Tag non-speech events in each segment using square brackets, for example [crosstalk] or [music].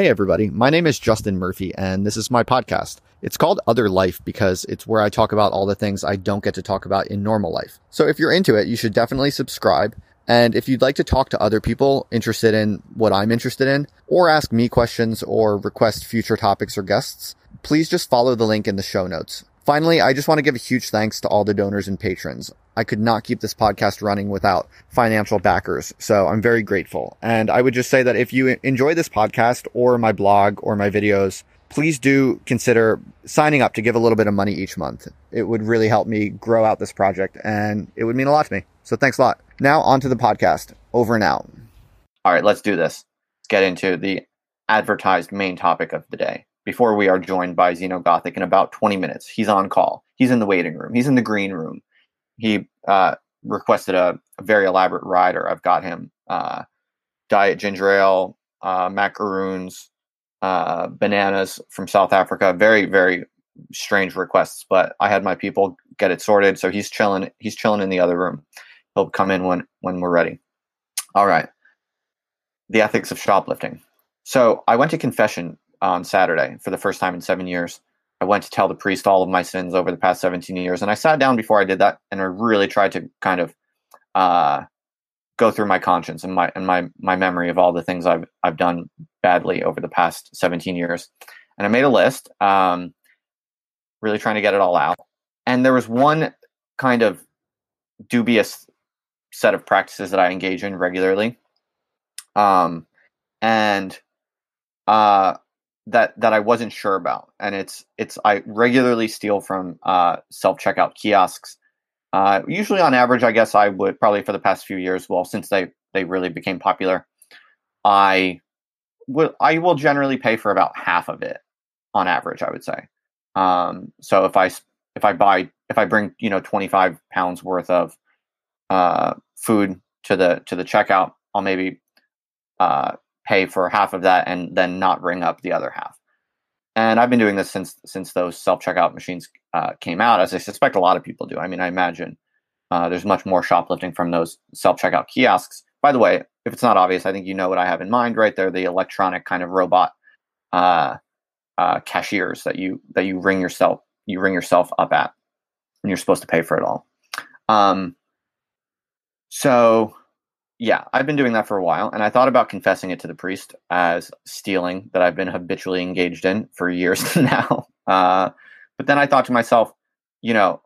Hey, everybody. My name is Justin Murphy, and this is my podcast. It's called Other Life because it's where I talk about all the things I don't get to talk about in normal life. So if you're into it, you should definitely subscribe. And if you'd like to talk to other people interested in what I'm interested in, or ask me questions or request future topics or guests, please just follow the link in the show notes. Finally, I just want to give a huge thanks to all the donors and patrons. I could not keep this podcast running without financial backers, so I'm very grateful. And I would just say that if you enjoy this podcast or my blog or my videos, please do consider signing up to give a little bit of money each month. It would really help me grow out this project and it would mean a lot to me. So thanks a lot. Now on to the podcast. Over and out. All right, let's do this. Let's get into the advertised main topic of the day before we are joined by Xenogothic in about 20 minutes. He's on call. He's in the waiting room. He's in the green room. He uh, requested a, a, very elaborate rider. I've got him uh, diet ginger ale, uh, macaroons, uh, bananas from South Africa. Very, very strange requests, but I had my people get it sorted. So he's chilling. He's chilling in the other room. He'll come in when when we're ready. All right. The ethics of shoplifting. So I went to confession on Saturday for the first time in seven years. I went to tell the priest all of my sins over the past 17 years. And I sat down before I did that and I really tried to kind of uh, go through my conscience and my and my my memory of all the things I've I've done badly over the past 17 years. And I made a list, um, really trying to get it all out. And there was one kind of dubious set of practices that I engage in regularly. Um, and uh, that that I wasn't sure about, and it's it's I regularly steal from uh, self checkout kiosks. Uh, usually, on average, I guess I would probably for the past few years. Well, since they they really became popular, I will I will generally pay for about half of it on average. I would say. Um, so if I if I buy if I bring you know twenty five pounds worth of uh, food to the to the checkout, I'll maybe uh, pay for half of that and then not ring up the other half. And I've been doing this since since those self checkout machines uh, came out, as I suspect a lot of people do. I mean, I imagine uh, there's much more shoplifting from those self checkout kiosks. By the way, if it's not obvious, I think you know what I have in mind, right? They're the electronic kind of robot uh, uh cashiers that you that you ring yourself you ring yourself up at, and you're supposed to pay for it all. Um, so yeah, I've been doing that for a while, and I thought about confessing it to the priest as stealing that I've been habitually engaged in for years [laughs] now. Uh, but then I thought to myself, you know,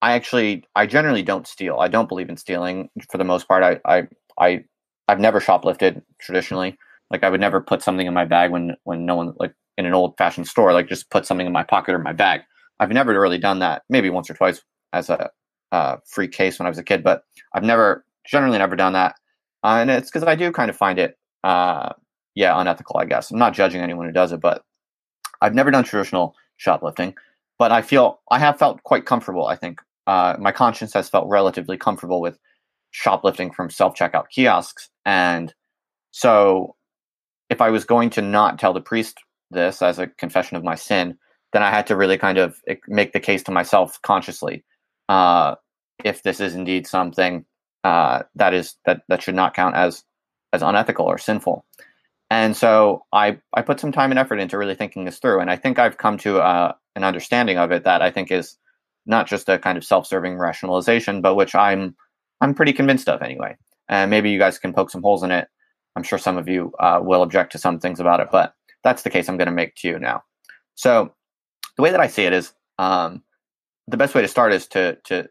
I actually, I generally don't steal. I don't believe in stealing for the most part. I, I, I, I've never shoplifted traditionally. Like I would never put something in my bag when, when no one, like in an old fashioned store, like just put something in my pocket or my bag. I've never really done that. Maybe once or twice as a uh, free case when I was a kid, but I've never generally never done that. Uh, and it's because I do kind of find it, uh, yeah, unethical, I guess. I'm not judging anyone who does it, but I've never done traditional shoplifting. But I feel I have felt quite comfortable. I think uh, my conscience has felt relatively comfortable with shoplifting from self checkout kiosks. And so if I was going to not tell the priest this as a confession of my sin, then I had to really kind of eh, make the case to myself consciously. Uh, if this is indeed something uh, that is that that should not count as as unethical or sinful. And so I I put some time and effort into really thinking this through, and I think I've come to uh, an understanding of it that I think is not just a kind of self-serving rationalization, but which I'm I'm pretty convinced of anyway. And maybe you guys can poke some holes in it. I'm sure some of you uh, will object to some things about it, but that's the case I'm going to make to you now. So the way that I see it is um, the best way to start is to to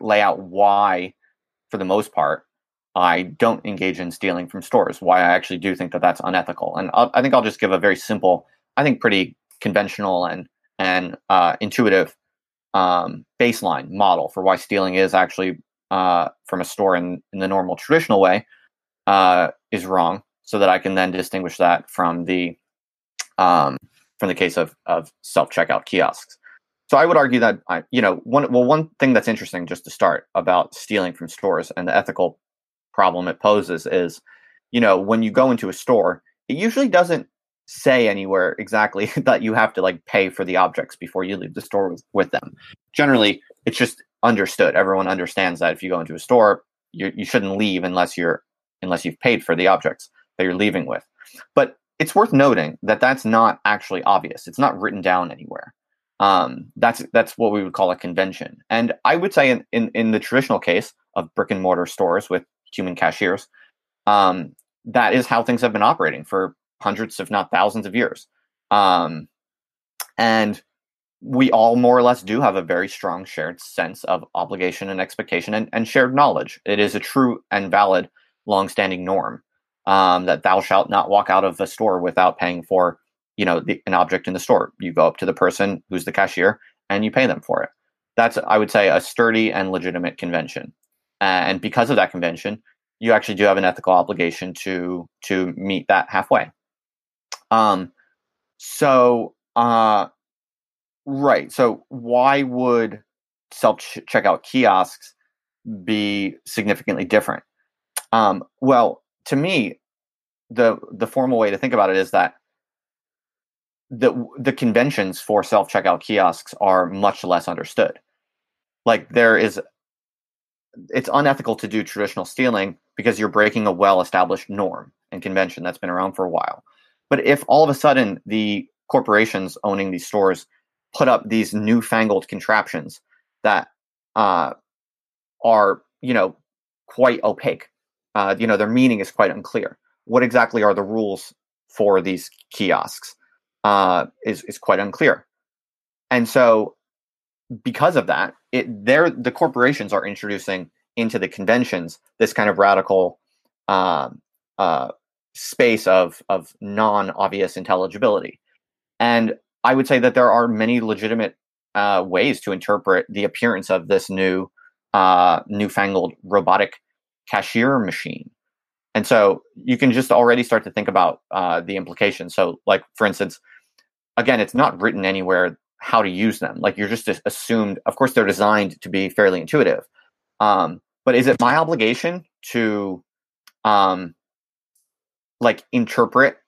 lay out why for the most part, I don't engage in stealing from stores. Why I actually do think that that's unethical, and I'll, i think I'll just give a very simple, I think pretty conventional and and uh, intuitive um, baseline model for why stealing is actually uh, from a store in, in the normal traditional way uh, is wrong, so that I can then distinguish that from the um, from the case of of self checkout kiosks. So I would argue that I, you know, one well, one thing that's interesting just to start about stealing from stores and the ethical problem it poses is, you know, when you go into a store, it usually doesn't say anywhere exactly [laughs] that you have to like pay for the objects before you leave the store with, with them. Generally, it's just understood. Everyone understands that if you go into a store, you you shouldn't leave unless you're unless you've paid for the objects that you're leaving with. But it's worth noting that that's not actually obvious. It's not written down anywhere. Um, that's that's what we would call a convention. And I would say in, in, in the traditional case of brick and mortar stores with human cashiers, um, that is how things have been operating for hundreds, if not thousands, of years. Um, and we all more or less do have a very strong shared sense of obligation and expectation and, and shared knowledge. It is a true and valid long-standing norm um, that thou shalt not walk out of a store without paying for, you know, the, an object in the store. You go up to the person who's the cashier and you pay them for it. That's, I would say, a sturdy and legitimate convention. And because of that convention, you actually do have an ethical obligation to to meet that halfway. Um, so uh, right. So why would self checkout kiosks be significantly different? Um, well, to me, the the formal way to think about it is that the the conventions for self checkout kiosks are much less understood. Like there is, it's unethical to do traditional stealing because you're breaking a well established norm and convention that's been around for a while. But if all of a sudden the corporations owning these stores put up these newfangled contraptions that uh, are, you know, quite opaque uh, you know, their meaning is quite unclear. What exactly are the rules for these kiosks? Uh, is is quite unclear, and so because of that, it they're the corporations are introducing into the conventions this kind of radical uh, uh, space of of non obvious intelligibility, and I would say that there are many legitimate uh, ways to interpret the appearance of this new uh, newfangled robotic cashier machine. And so you can just already start to think about uh, the implications. So, like for instance, again, it's not written anywhere how to use them. Like you're just assumed. Of course, they're designed to be fairly intuitive. Um, but is it my obligation to, um, like interpret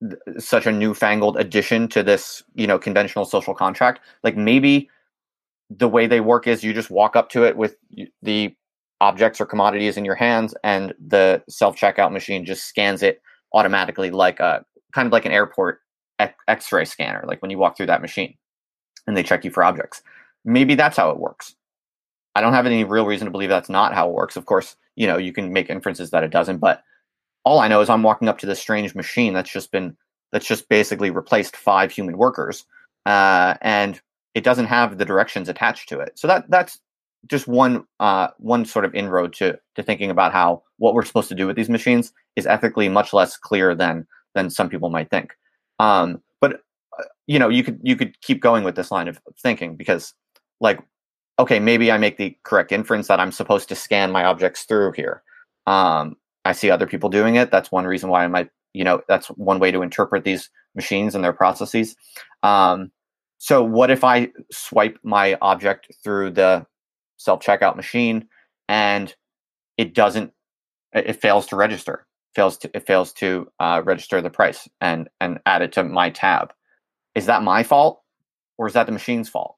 th- such a newfangled addition to this, you know, conventional social contract? Like maybe the way they work is you just walk up to it with the objects or commodities in your hands, and the self checkout machine just scans it automatically, like a kind of like an airport x ray scanner, like when you walk through that machine and they check you for objects. Maybe that's how it works. I don't have any real reason to believe that's not how it works. Of course, you know, you can make inferences that it doesn't, but all I know is I'm walking up to this strange machine that's just been that's just basically replaced five human workers, uh, and it doesn't have the directions attached to it. So that that's just one uh, one sort of inroad to to thinking about how what we're supposed to do with these machines is ethically much less clear than than some people might think. Um, but uh, you know, you could you could keep going with this line of thinking because, like, okay, maybe I make the correct inference that I'm supposed to scan my objects through here. Um, I see other people doing it. That's one reason why I might, you know, that's one way to interpret these machines and their processes. Um, so, what if I swipe my object through the self checkout machine and it doesn't it fails to register fails to it fails to uh, register the price and and add it to my tab. Is that my fault or is that the machine's fault?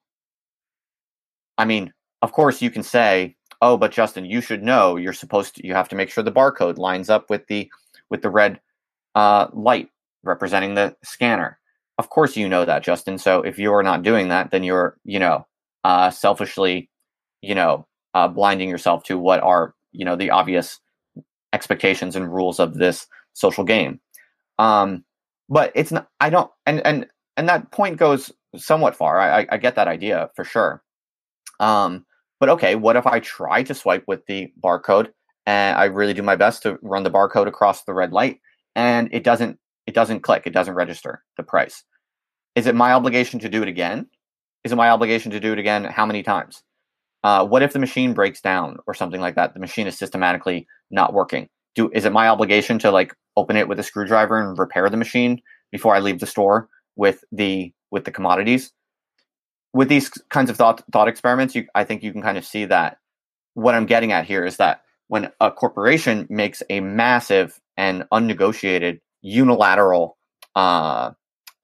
I mean of course you can say oh but justin you should know you're supposed to you have to make sure the barcode lines up with the with the red uh, light representing the scanner. Of course you know that justin so if you're not doing that then you're you know uh, selfishly you know, uh, blinding yourself to what are, you know, the obvious expectations and rules of this social game. Um, but it's not, I don't, and, and, and that point goes somewhat far. I, I get that idea for sure. Um, but okay, what if I try to swipe with the barcode and I really do my best to run the barcode across the red light and it doesn't, it doesn't click, it doesn't register the price. Is it my obligation to do it again? Is it my obligation to do it again? How many times? Uh, what if the machine breaks down or something like that? The machine is systematically not working. Do is it my obligation to like open it with a screwdriver and repair the machine before I leave the store with the with the commodities? With these kinds of thought thought experiments, you, I think you can kind of see that what I'm getting at here is that when a corporation makes a massive and unnegotiated unilateral uh,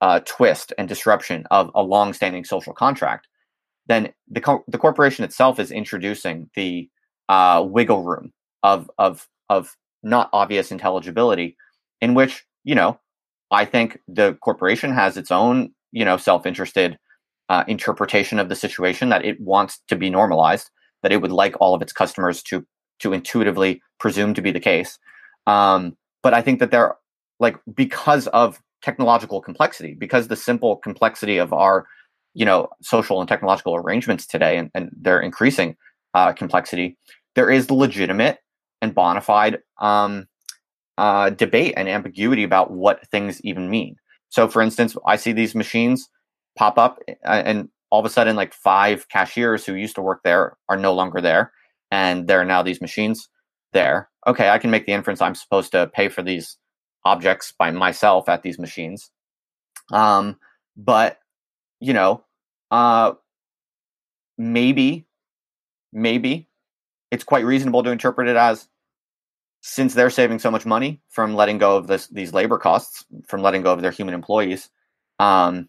uh, twist and disruption of a long-standing social contract, then the co- the corporation itself is introducing the uh, wiggle room of of of not obvious intelligibility, in which you know I think the corporation has its own, you know, self-interested uh, interpretation of the situation that it wants to be normalized, that it would like all of its customers to to intuitively presume to be the case. Um, but I think that they're like because of technological complexity, because the simple complexity of our, you know, social and technological arrangements today, and, and their increasing uh, complexity, there is legitimate and bona fide um, uh, debate and ambiguity about what things even mean. So, for instance, I see these machines pop up, and all of a sudden, like five cashiers who used to work there are no longer there, and there are now these machines there. Okay, I can make the inference I'm supposed to pay for these objects by myself at these machines. Um, but you know, uh, maybe, maybe it's quite reasonable to interpret it as since they're saving so much money from letting go of this, these labor costs, from letting go of their human employees, um,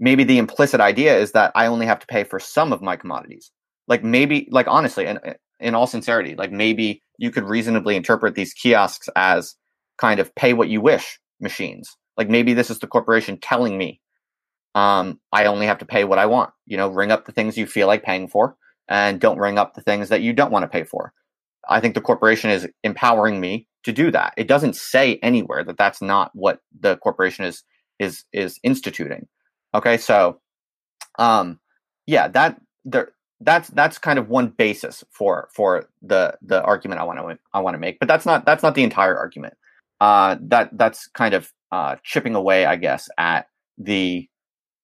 maybe the implicit idea is that I only have to pay for some of my commodities. Like maybe, like honestly, and in all sincerity, like maybe you could reasonably interpret these kiosks as kind of pay what you wish machines. Like maybe this is the corporation telling me um, I only have to pay what I want. You know, ring up the things you feel like paying for, and don't ring up the things that you don't want to pay for. I think the corporation is empowering me to do that. It doesn't say anywhere that that's not what the corporation is is is instituting. Okay, so um, yeah, that there that's that's kind of one basis for for the the argument I want to I want to make, but that's not that's not the entire argument. Uh, that that's kind of uh, chipping away, I guess, at the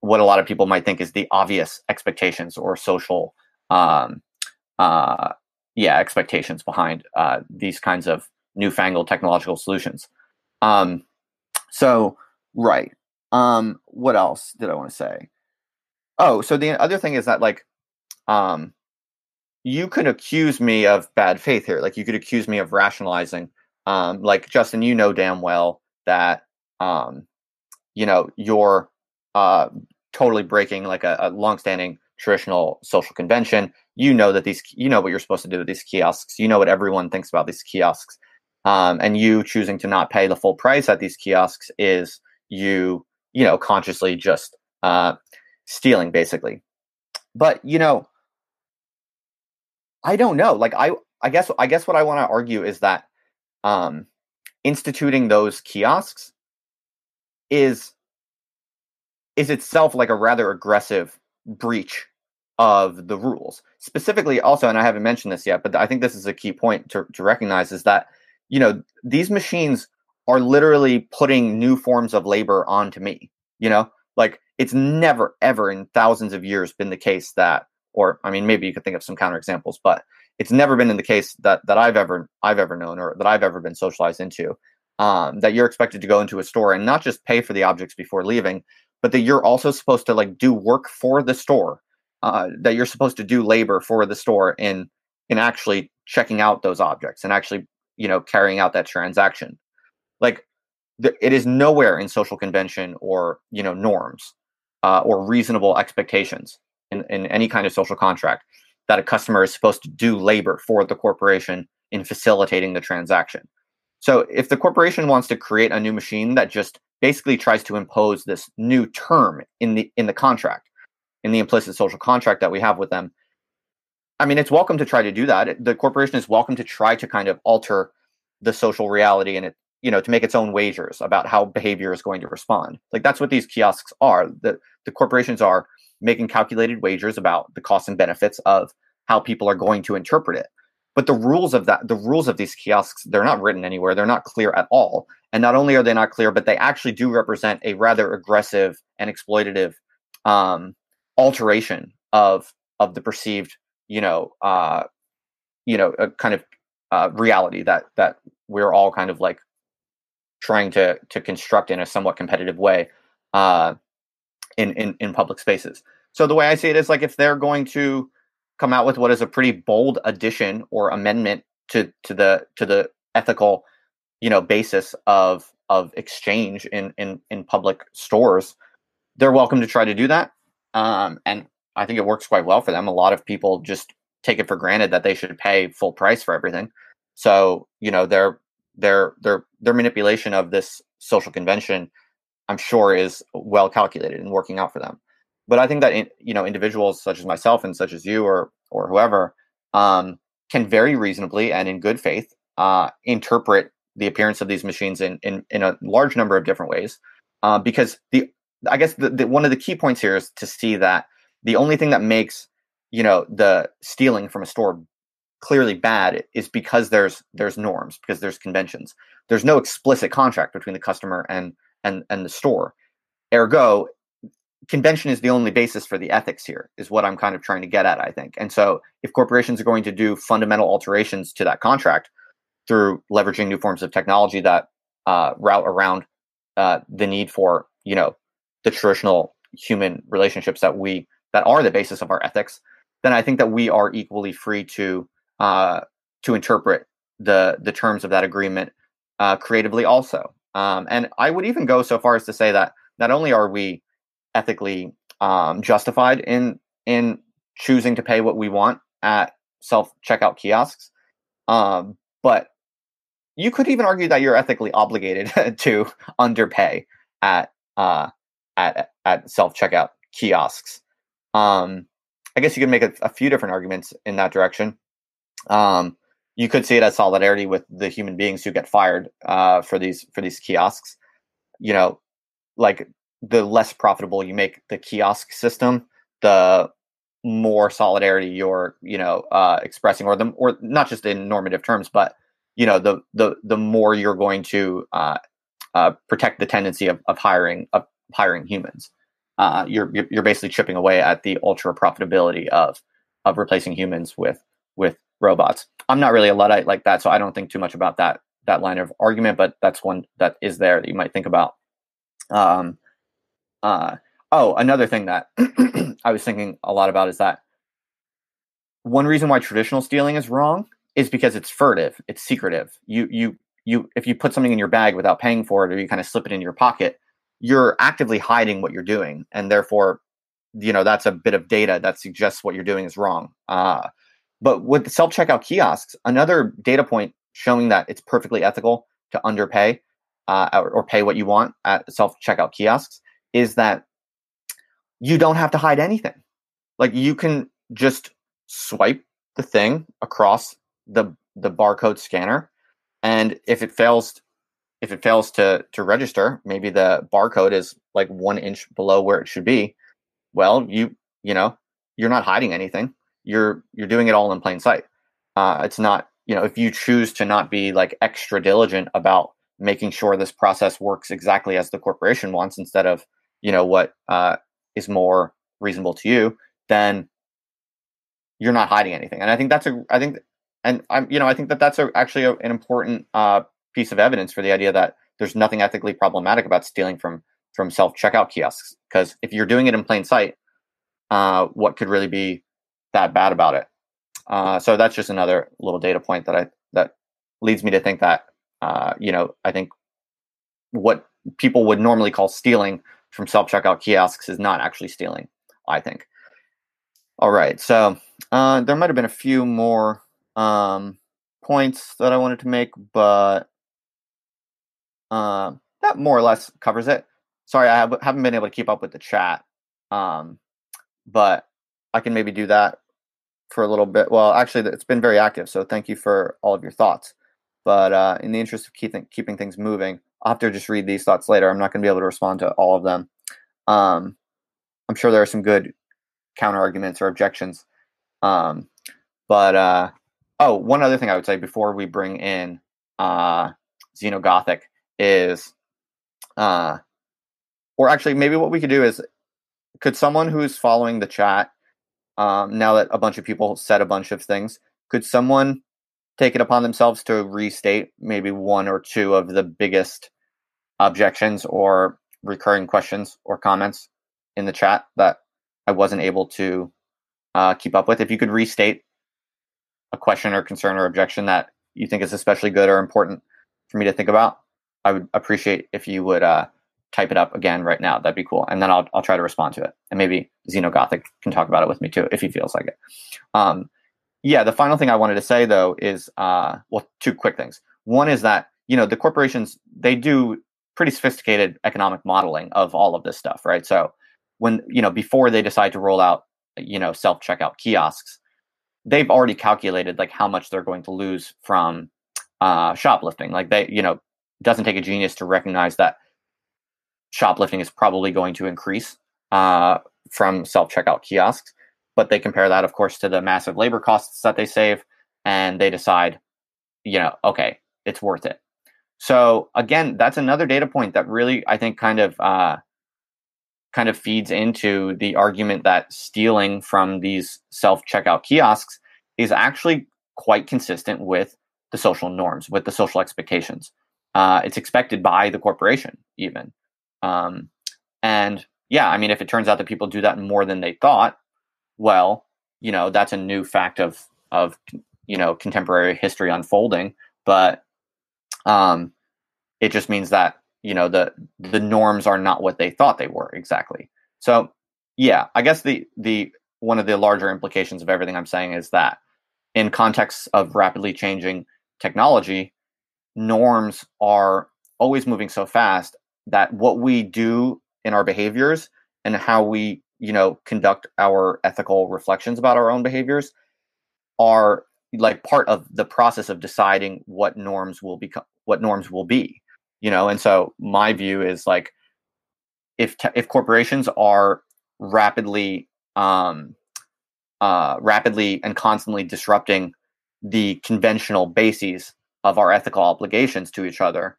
what a lot of people might think is the obvious expectations or social um, uh, yeah expectations behind uh, these kinds of newfangled technological solutions. Um, so right, um, what else did I want to say? Oh, so the other thing is that like, um, you could accuse me of bad faith here. Like you could accuse me of rationalizing. Um, like Justin, you know damn well that um, you know you're uh, totally breaking like a, a longstanding traditional social convention. You know that these, you know what you're supposed to do with these kiosks. You know what everyone thinks about these kiosks. Um, and you choosing to not pay the full price at these kiosks is you, you know, consciously just uh, stealing, basically. But you know, I don't know. Like I, I guess, I guess what I want to argue is that um, instituting those kiosks is is itself like a rather aggressive breach of the rules. Specifically, also, and I haven't mentioned this yet, but I think this is a key point to, to recognize is that, you know, these machines are literally putting new forms of labor onto me. You know, like it's never, ever in thousands of years been the case that, or I mean, maybe you could think of some counterexamples, but it's never been in the case that that I've ever I've ever known or that I've ever been socialized into. Um, that you're expected to go into a store and not just pay for the objects before leaving, but that you're also supposed to like do work for the store uh, that you're supposed to do labor for the store in in actually checking out those objects and actually you know carrying out that transaction. Like th- it is nowhere in social convention or you know norms uh, or reasonable expectations in, in any kind of social contract that a customer is supposed to do labor for the corporation in facilitating the transaction. So if the corporation wants to create a new machine that just basically tries to impose this new term in the in the contract in the implicit social contract that we have with them. I mean it's welcome to try to do that. The corporation is welcome to try to kind of alter the social reality and it you know to make its own wagers about how behavior is going to respond. Like that's what these kiosks are. The the corporations are making calculated wagers about the costs and benefits of how people are going to interpret it but the rules of that the rules of these kiosks they're not written anywhere. They're not clear at all. And not only are they not clear but they actually do represent a rather aggressive and exploitative um, alteration of of the perceived you know uh you know a kind of uh, reality that that we're all kind of like trying to to construct in a somewhat competitive way uh in in in public spaces. So the way i see it is like if they're going to come out with what is a pretty bold addition or amendment to to the to the ethical you know basis of of exchange in in in public stores they're welcome to try to do that um, and I think it works quite well for them. A lot of people just take it for granted that they should pay full price for everything. So you know their their their their manipulation of this social convention I'm sure is well calculated and working out for them. But I think that you know individuals such as myself and such as you or or whoever um, can very reasonably and in good faith uh, interpret the appearance of these machines in in, in a large number of different ways. Uh, because the I guess the, the, one of the key points here is to see that the only thing that makes you know the stealing from a store clearly bad is because there's there's norms because there's conventions there's no explicit contract between the customer and and and the store ergo convention is the only basis for the ethics here is what i'm kind of trying to get at i think and so if corporations are going to do fundamental alterations to that contract through leveraging new forms of technology that uh, route around uh, the need for you know the traditional human relationships that we that are the basis of our ethics then i think that we are equally free to uh, to interpret the the terms of that agreement uh, creatively also. Um, and I would even go so far as to say that not only are we ethically um, justified in in choosing to pay what we want at self checkout kiosks, um, but you could even argue that you're ethically obligated [laughs] to underpay at uh, at at self checkout kiosks. Um, I guess you could make a, a, few different arguments in that direction. Um, you could see it as solidarity with the human beings who get fired uh, for these for these kiosks. You know, like the less profitable you make the kiosk system, the more solidarity you're you know uh, expressing, or the or not just in normative terms, but you know the the the more you're going to uh, uh, protect the tendency of, of hiring of hiring humans. Uh, you're you're basically chipping away at the ultra profitability of of replacing humans with with robots. I'm not really a luddite like that, so I don't think too much about that that line of argument. But that's one that is there that you might think about. Um, uh, oh, another thing that [clears throat] I was thinking a lot about is that one reason why traditional stealing is wrong is because it's furtive, it's secretive. You you you if you put something in your bag without paying for it, or you kind of slip it in your pocket, you're actively hiding what you're doing, and therefore, you know that's a bit of data that suggests what you're doing is wrong. Uh, but with the self checkout kiosks, another data point showing that it's perfectly ethical to underpay uh, or, or pay what you want at self checkout kiosks is that you don't have to hide anything. Like you can just swipe the thing across the the barcode scanner, and if it fails, if it fails to to register, maybe the barcode is like one inch below where it should be. Well, you you know you're not hiding anything you're you're doing it all in plain sight. Uh, it's not you know if you choose to not be like extra diligent about making sure this process works exactly as the corporation wants instead of you know what uh, is more reasonable to you, then you're not hiding anything. And I think that's a I think and I'm you know I think that that's a, actually a, an important uh, piece of evidence for the idea that there's nothing ethically problematic about stealing from from self checkout kiosks because if you're doing it in plain sight, uh, what could really be that bad about it. Uh, so that's just another little data point that I that leads me to think that uh, you know I think what people would normally call stealing from self checkout kiosks is not actually stealing. I think. All right, so uh, there might have been a few more um, points that I wanted to make, but uh, that more or less covers it. Sorry, I have, haven't been able to keep up with the chat, um, but I can maybe do that for a little bit. Well, actually, it's been very active, so thank you for all of your thoughts. But uh, in the interest of keeping keeping things moving, I'll have to just read these thoughts later. I'm not going to be able to respond to all of them. Um, I'm sure there are some good counter arguments or objections. Um, but uh, oh, one other thing I would say before we bring in uh, Xenogothic is, uh, or actually, maybe what we could do is, could someone who's following the chat um, now that a bunch of people said a bunch of things, could someone take it upon themselves to restate maybe one or two of the biggest objections or recurring questions or comments in the chat that I wasn't able to uh, keep up with? If you could restate a question or concern or objection that you think is especially good or important for me to think about, I would appreciate if you would uh, type it up again right now. That'd be cool. And then I'll, I'll try to respond to it. And maybe Xenogothic can talk about it with me too, if he feels like it. Um, yeah, the final thing I wanted to say though is, uh, well, two quick things. One is that, you know, the corporations, they do pretty sophisticated economic modeling of all of this stuff, right? So when you know before they decide to roll out you know self checkout kiosks, they've already calculated like how much they're going to lose from uh, shoplifting. Like they, you know, doesn't take a genius to recognize that shoplifting is probably going to increase uh, from self checkout kiosks. But they compare that, of course, to the massive labor costs that they save, and they decide, you know, okay, it's worth it. So again, that's another data point that really I think kind of uh, kind of feeds into the argument that stealing from these self checkout kiosks is actually quite consistent with the social norms, with the social expectations. Uh, it's expected by the corporation, even. Um, and yeah, I mean, if it turns out that people do that more than they thought, well, you know, that's a new fact of of you know contemporary history unfolding. But um, it just means that you know the the norms are not what they thought they were exactly. So yeah, I guess the the one of the larger implications of everything I'm saying is that in contexts of rapidly changing technology, norms are always moving so fast that what we do in our behaviors and how we you know conduct our ethical reflections about our own behaviors are like part of the process of deciding what norms will become what norms will be you know? And so my view is like if te- if corporations are rapidly um uh rapidly and constantly disrupting the conventional bases of our ethical obligations to each other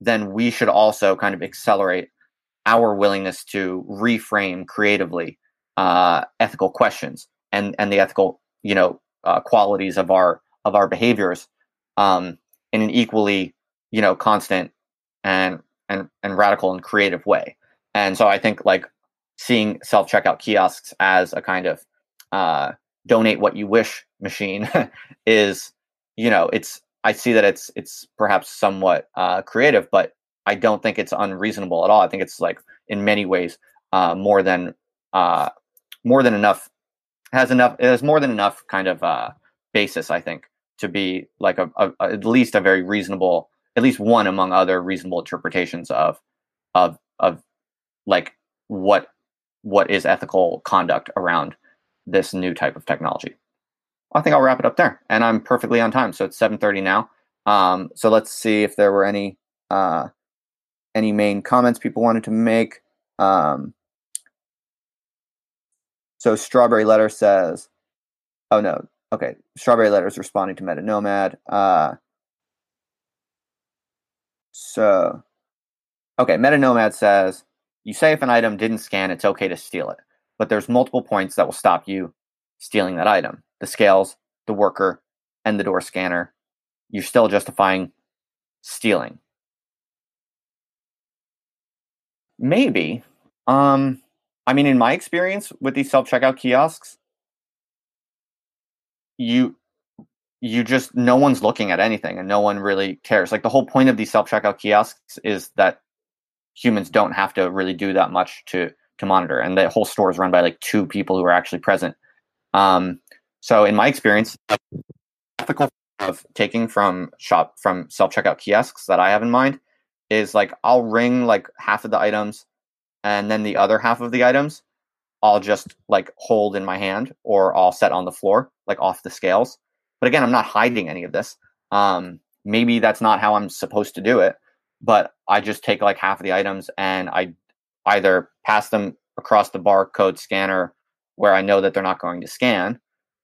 then we should also kind of accelerate our willingness to reframe creatively uh ethical questions and and the ethical you know uh, qualities of our of our behaviors um in an equally you know constant and and and radical and creative way. And so I think like seeing self checkout kiosks as a kind of uh, donate what you wish machine [laughs] is you know it's I see that it's it's perhaps somewhat uh, creative, but I don't think it's unreasonable at all. I think it's like in many ways uh, more than uh, more than enough has enough it has more than enough kind of uh, basis I think to be like a, a, at least a very reasonable at least one among other reasonable interpretations of of of like what what is ethical conduct around this new type of technology. I think I'll wrap it up there, and I'm perfectly on time. So it's 7:30 now. Um, so let's see if there were any uh, any main comments people wanted to make. Um, so Strawberry Letter says, "Oh no, okay." Strawberry Letter is responding to Meta Nomad. Uh, so, okay, Meta Nomad says you say if an item didn't scan, it's okay to steal it, but there's multiple points that will stop you stealing that item the scales, the worker, and the door scanner. You're still justifying stealing. Maybe. Um, I mean, in my experience with these self checkout kiosks, you you just no one's looking at anything and no one really cares. Like the whole point of these self checkout kiosks is that humans don't have to really do that much to to monitor, and the whole store is run by like two people who are actually present. Um, so in my experience, ethical of taking from shop from self checkout kiosks that I have in mind is like I'll ring like half of the items, and then the other half of the items I'll just like hold in my hand or I'll set on the floor like off the scales but again, I'm not hiding any of this. Um, maybe that's not how I'm supposed to do it, but I just take like half of the items and I either pass them across the barcode scanner where I know that they're not going to scan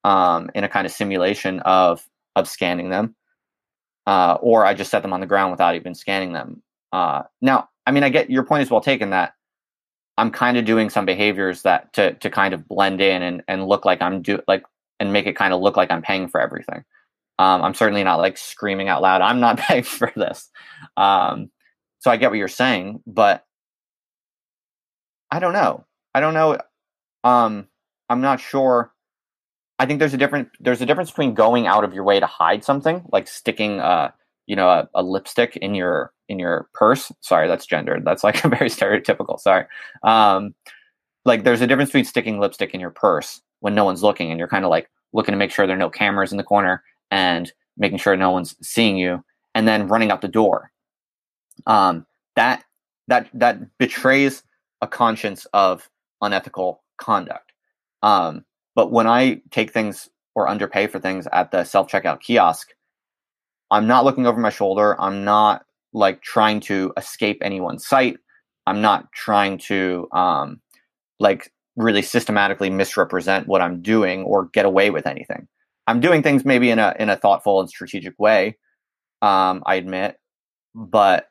um, in a kind of simulation of of scanning them, uh, or I just set them on the ground without even scanning them. Uh, now, I mean, I get your point is well taken that I'm kind of doing some behaviors that to to kind of blend in and and look like I'm do like and make it kind of look like I'm paying for everything. Um, I'm certainly not like screaming out loud, I'm not [laughs] paying for this. Um, so I get what you're saying, but I don't know. I don't know. Um, I'm not sure. I think there's a different there's a difference between going out of your way to hide something, like sticking uh, you know, a, a lipstick in your in your purse. Sorry, that's gendered. That's like [laughs] a very stereotypical. Sorry. Um, like there's a difference between sticking lipstick in your purse when no one's looking and you're kind of like looking to make sure there are no cameras in the corner and making sure no one's seeing you and then running out the door um, that that that betrays a conscience of unethical conduct. Um, but when I take things or underpay for things at the self checkout kiosk, I'm not looking over my shoulder. I'm not like trying to escape anyone's sight. I'm not trying to um, like really systematically misrepresent what I'm doing or get away with anything. I'm doing things maybe in a in a thoughtful and strategic way. Um, I admit, but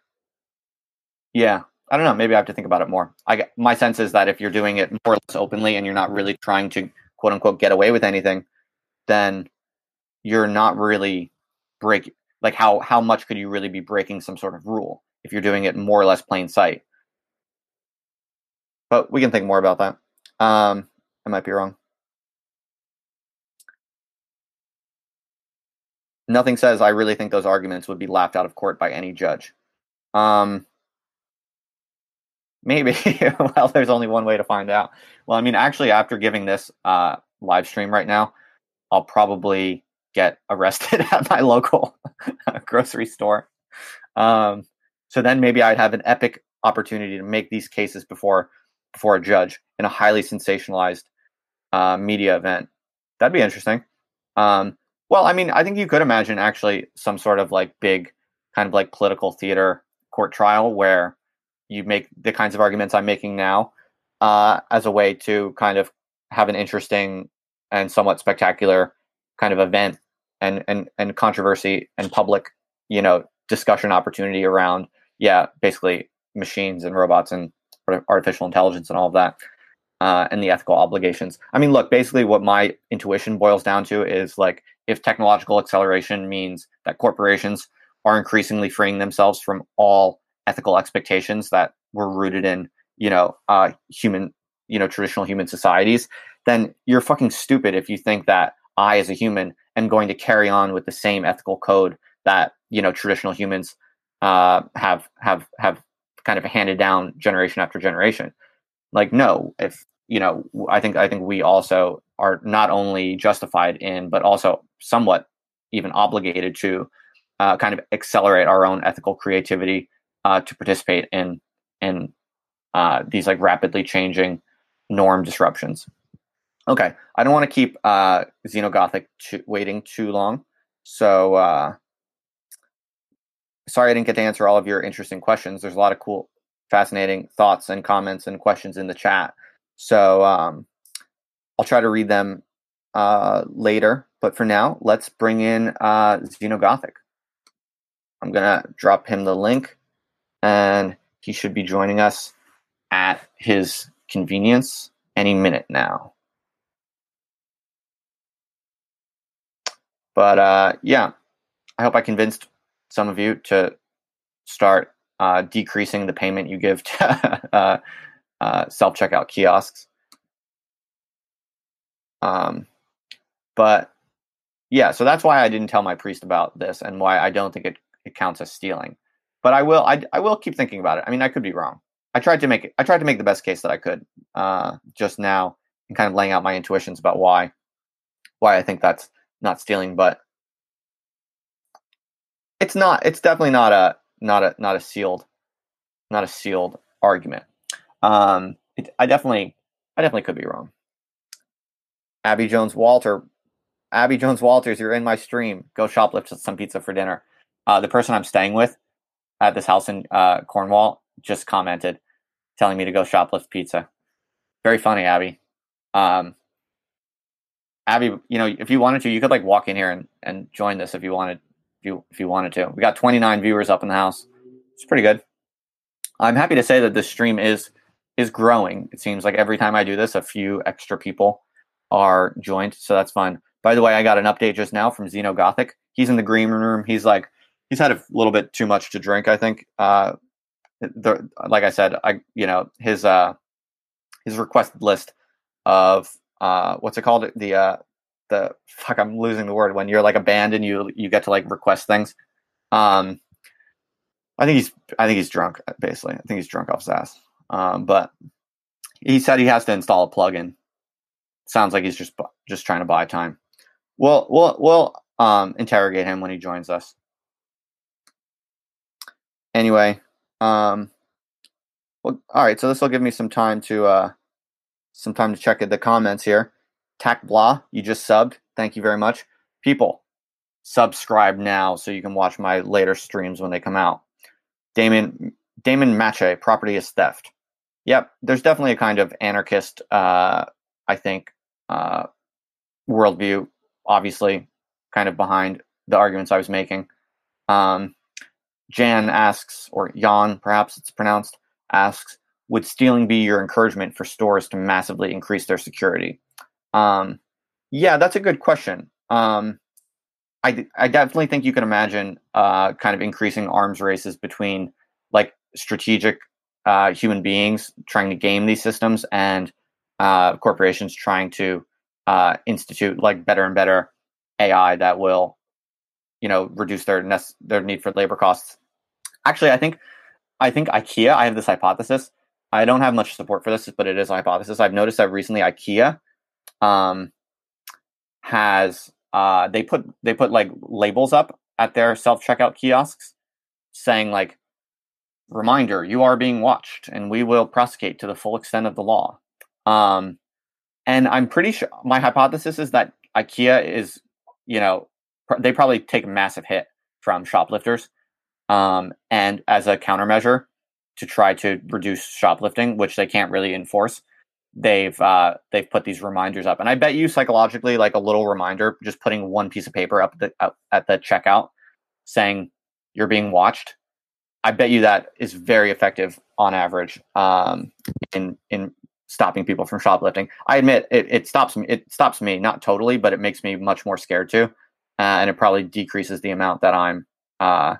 yeah, I don't know. Maybe I have to think about it more. I get, my sense is that if you're doing it more or less openly and you're not really trying to quote unquote get away with anything, then you're not really break like how how much could you really be breaking some sort of rule if you're doing it more or less plain sight. But we can think more about that. Um, I might be wrong. Nothing says I really think those arguments would be laughed out of court by any judge. Um, Maybe. [laughs] well, there's only one way to find out. Well, I mean, actually, after giving this uh, live stream right now, I'll probably get arrested [laughs] at my local [laughs] grocery store. Um, so then maybe I'd have an epic opportunity to make these cases before before a judge in a highly sensationalized uh, media event. That'd be interesting. Um, well, I mean, I think you could imagine actually some sort of like big kind of like political theater court trial where you make the kinds of arguments I'm making now uh, as a way to kind of have an interesting and somewhat spectacular kind of event and and and controversy and public you know discussion opportunity around yeah basically machines and robots and artificial intelligence and all of that uh, and the ethical obligations. I mean look basically what my intuition boils down to is like if technological acceleration means that corporations are increasingly freeing themselves from all ethical expectations that were rooted in you know uh, human you know traditional human societies then you're fucking stupid if you think that i as a human am going to carry on with the same ethical code that you know traditional humans uh, have have have kind of handed down generation after generation like no if you know i think i think we also are not only justified in but also somewhat even obligated to uh, kind of accelerate our own ethical creativity uh, to participate in in uh, these like rapidly changing norm disruptions. Okay, I don't want to keep uh, Xenogothic to, waiting too long, so uh, sorry I didn't get to answer all of your interesting questions. There's a lot of cool, fascinating thoughts and comments and questions in the chat, so um, I'll try to read them uh, later. But for now, let's bring in uh, Xenogothic. I'm gonna drop him the link and he should be joining us at his convenience any minute now. But uh, yeah, I hope I convinced some of you to start uh, decreasing the payment you give to [laughs] uh, uh, self checkout kiosks. Um, but yeah, so that's why I didn't tell my priest about this and why I don't think it, it counts as stealing but I will I, I will keep thinking about it. I mean, I could be wrong. I tried to make it. I tried to make the best case that I could uh, just now, and kind of laying out my intuitions about why why I think that's not stealing, but it's not. It's definitely not a not a not a sealed not a sealed argument. Um, it, I definitely I definitely could be wrong. Abby Jones Walter, Abby Jones Walters, you're in my stream. Go shoplift some pizza for dinner. Uh, the person I'm staying with at this house in uh, Cornwall just commented telling me to go shoplift pizza. Very funny, Abby. Um, Abby, you know, if you wanted to, you could like walk in here and, and join this if you wanted. If you if you wanted to, we got 29 viewers up in the house. It's pretty good. I'm happy to say that this stream is is growing. It seems like every time I do this, a few extra people are joined, so that's fun. By the way, I got an update just now from Xenogothic. He's in the green room. He's like, he's had a little bit too much to drink. I think. Uh, the, like I said, I you know his uh, his requested list of uh, what's it called? The uh, the fuck, I'm losing the word when you're like a band and you you get to like request things. Um, I think he's I think he's drunk basically. I think he's drunk off his ass. Um, but he said he has to install a plugin. Sounds like he's just just trying to buy time. We'll we'll we'll um, interrogate him when he joins us anyway, um, Well, all right. So this will give me some time to uh, some time to check the comments here. Tac blah, you just subbed. Thank you very much, people. Subscribe now so you can watch my later streams when they come out. Damon Damon Mache, property is theft. Yep, there's definitely a kind of anarchist, uh, I think, uh, worldview. Obviously, kind of behind the arguments I was making. Um, Jan asks, or Jan, perhaps it's pronounced, asks, would stealing be your encouragement for stores to massively increase their security? Um, yeah, that's a good question. Um, I, I definitely think you can imagine uh, kind of increasing arms races between like strategic uh, human beings trying to game these systems and uh, corporations trying to uh, institute like better and better AI that will, you know, reduce their their need for labor costs. Actually, I think I think IKEA. I have this hypothesis. I don't have much support for this, but it is a hypothesis. I've noticed that recently IKEA um, has uh, they put they put like labels up at their self checkout kiosks saying like reminder you are being watched and we will prosecute to the full extent of the law um, and i'm pretty sure my hypothesis is that ikea is you know pr- they probably take a massive hit from shoplifters um, and as a countermeasure to try to reduce shoplifting which they can't really enforce they've uh, they've put these reminders up, and I bet you psychologically, like a little reminder, just putting one piece of paper up, the, up at the checkout saying you're being watched. I bet you that is very effective on average um, in in stopping people from shoplifting. I admit it, it stops me. It stops me not totally, but it makes me much more scared too, uh, and it probably decreases the amount that I'm uh,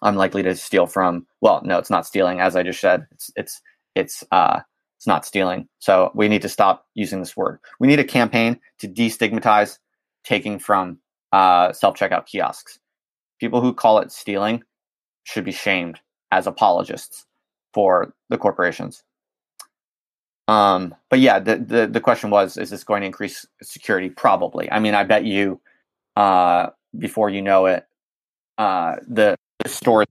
I'm likely to steal from. Well, no, it's not stealing, as I just said. It's it's it's uh, it's not stealing. So we need to stop using this word. We need a campaign to destigmatize taking from uh, self checkout kiosks. People who call it stealing should be shamed as apologists for the corporations. Um, but yeah, the, the, the question was: Is this going to increase security? Probably. I mean, I bet you uh, before you know it, uh, the, the store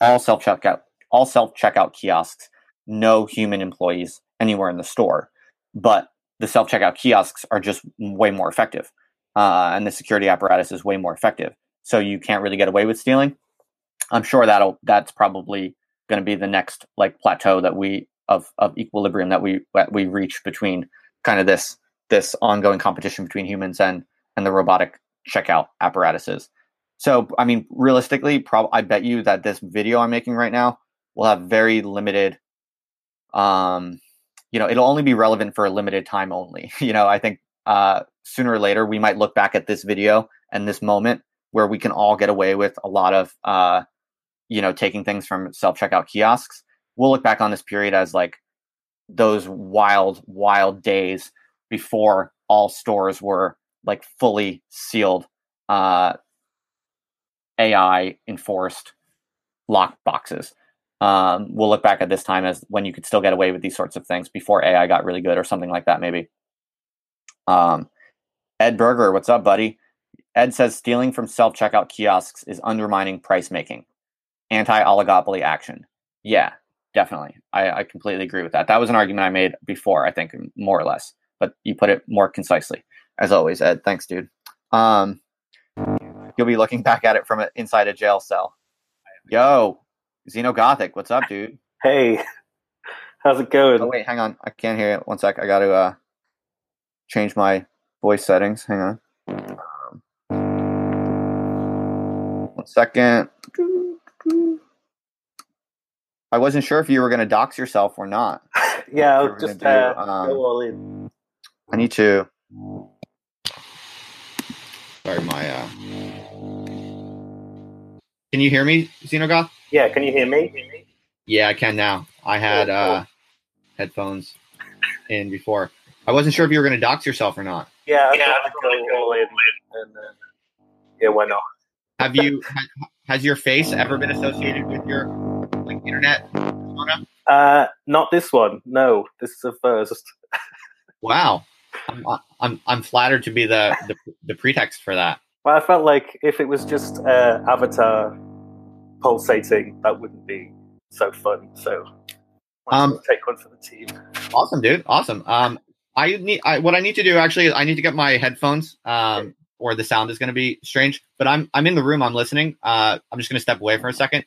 all self checkout all self checkout kiosks no human employees anywhere in the store. But the self checkout kiosks are just way more effective, uh, and the security apparatus is way more effective. So you can't really get away with stealing. I'm sure that'll that's probably going to be the next like plateau that we of of equilibrium that we that we reach between kind of this this ongoing competition between humans and and the robotic checkout apparatuses. So I mean, realistically, prob- I bet you that this video I'm making right now will have very limited um, you know, it'll only be relevant for a limited time only. [laughs] You know, I think uh, sooner or later we might look back at this video and this moment where we can all get away with a lot of, uh, you know, taking things from self checkout kiosks. We'll look back on this period as like those wild, wild days before all stores were like fully sealed, uh, AI enforced lock boxes um, we'll look back at this time as when you could still get away with these sorts of things before AI got really good or something like that, maybe. Um, Ed Berger, what's up, buddy? Ed says stealing from self checkout kiosks is undermining price making, anti oligopoly action. Yeah, definitely. I, I completely agree with that. That was an argument I made before, I think, more or less, but you put it more concisely. As always, Ed. Thanks, dude. Um, you'll be looking back at it from inside a jail cell. Yo, Xenogothic, what's up, dude? Hey, how's it going? Oh wait, hang on. I can't hear it. One sec. I got to uh, change my voice settings. Hang on. Um, one second. I wasn't sure if you were going to dox yourself or not. [laughs] yeah, I'll just do, uh, um, go all in. I need to. Sorry, my. Uh... Can you hear me, Xenogoth? Yeah, can you hear me? Yeah, I can now. I had uh, headphones in before. I wasn't sure if you were going to dox yourself or not. Yeah, yeah, I go all in, and then yeah, why not? Have you? [laughs] has your face ever been associated with your like internet persona? Uh, not this one. No, this is the first. [laughs] wow, I'm, I'm I'm flattered to be the, the the pretext for that. Well, I felt like if it was just uh, avatar pulsating, that wouldn't be so fun. So Um, um, take one for the team. Awesome, dude. Awesome. Um, I need I, what I need to do actually. is I need to get my headphones. Um, or the sound is going to be strange. But I'm I'm in the room. I'm listening. Uh, I'm just going to step away for a second.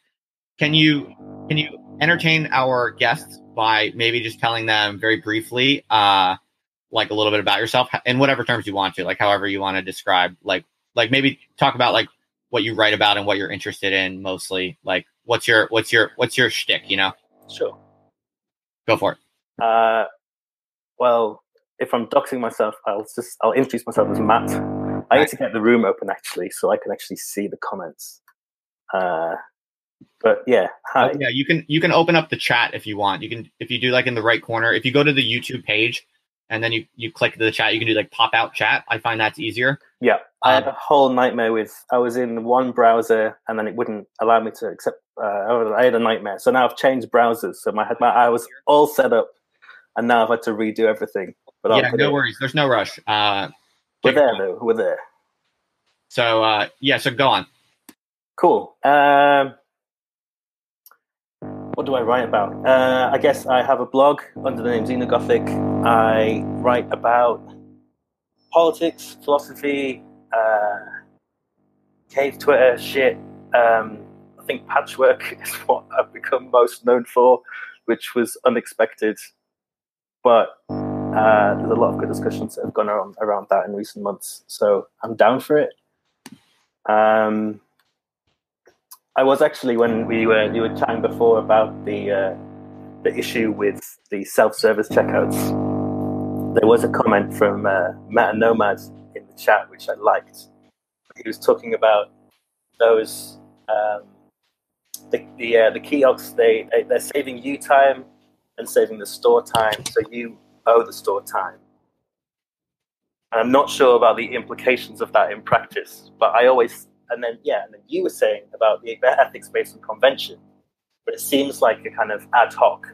Can you can you entertain our guests by maybe just telling them very briefly, uh, like a little bit about yourself in whatever terms you want to, like however you want to describe, like like maybe talk about like what you write about and what you're interested in mostly. Like what's your what's your what's your shtick? You know, Sure. go for it. Uh, well, if I'm doxing myself, I'll just I'll introduce myself as Matt. I need to get the room open actually, so I can actually see the comments. Uh, but yeah, hi. Oh, yeah, you can you can open up the chat if you want. You can if you do like in the right corner. If you go to the YouTube page and then you you click the chat, you can do like pop out chat. I find that's easier. Yeah, I Um, had a whole nightmare with. I was in one browser and then it wouldn't allow me to accept. Uh, I had a nightmare, so now I've changed browsers. So my, my I was all set up, and now I've had to redo everything. But yeah, no it- worries. There's no rush. Uh, We're there though. We're there. so uh, yeah, so go on. Cool. Um, what do I write about? Uh, I guess I have a blog under the name Xenogothic. I write about politics, philosophy, uh, cave Twitter shit. Um, I think patchwork [laughs] is what I've become most known for, which was unexpected. But uh, there's a lot of good discussions that have gone around, around that in recent months. So I'm down for it. Um, I was actually when we were you were chatting before about the uh, the issue with the self-service checkouts. There was a comment from uh, Meta Nomad in the chat which I liked. He was talking about those um, the the, uh, the kiosks. They, they they're saving you time and saving the store time, so you owe the store time. And I'm not sure about the implications of that in practice, but I always and then yeah, and then you were saying about the ethics based on convention, but it seems like a kind of ad hoc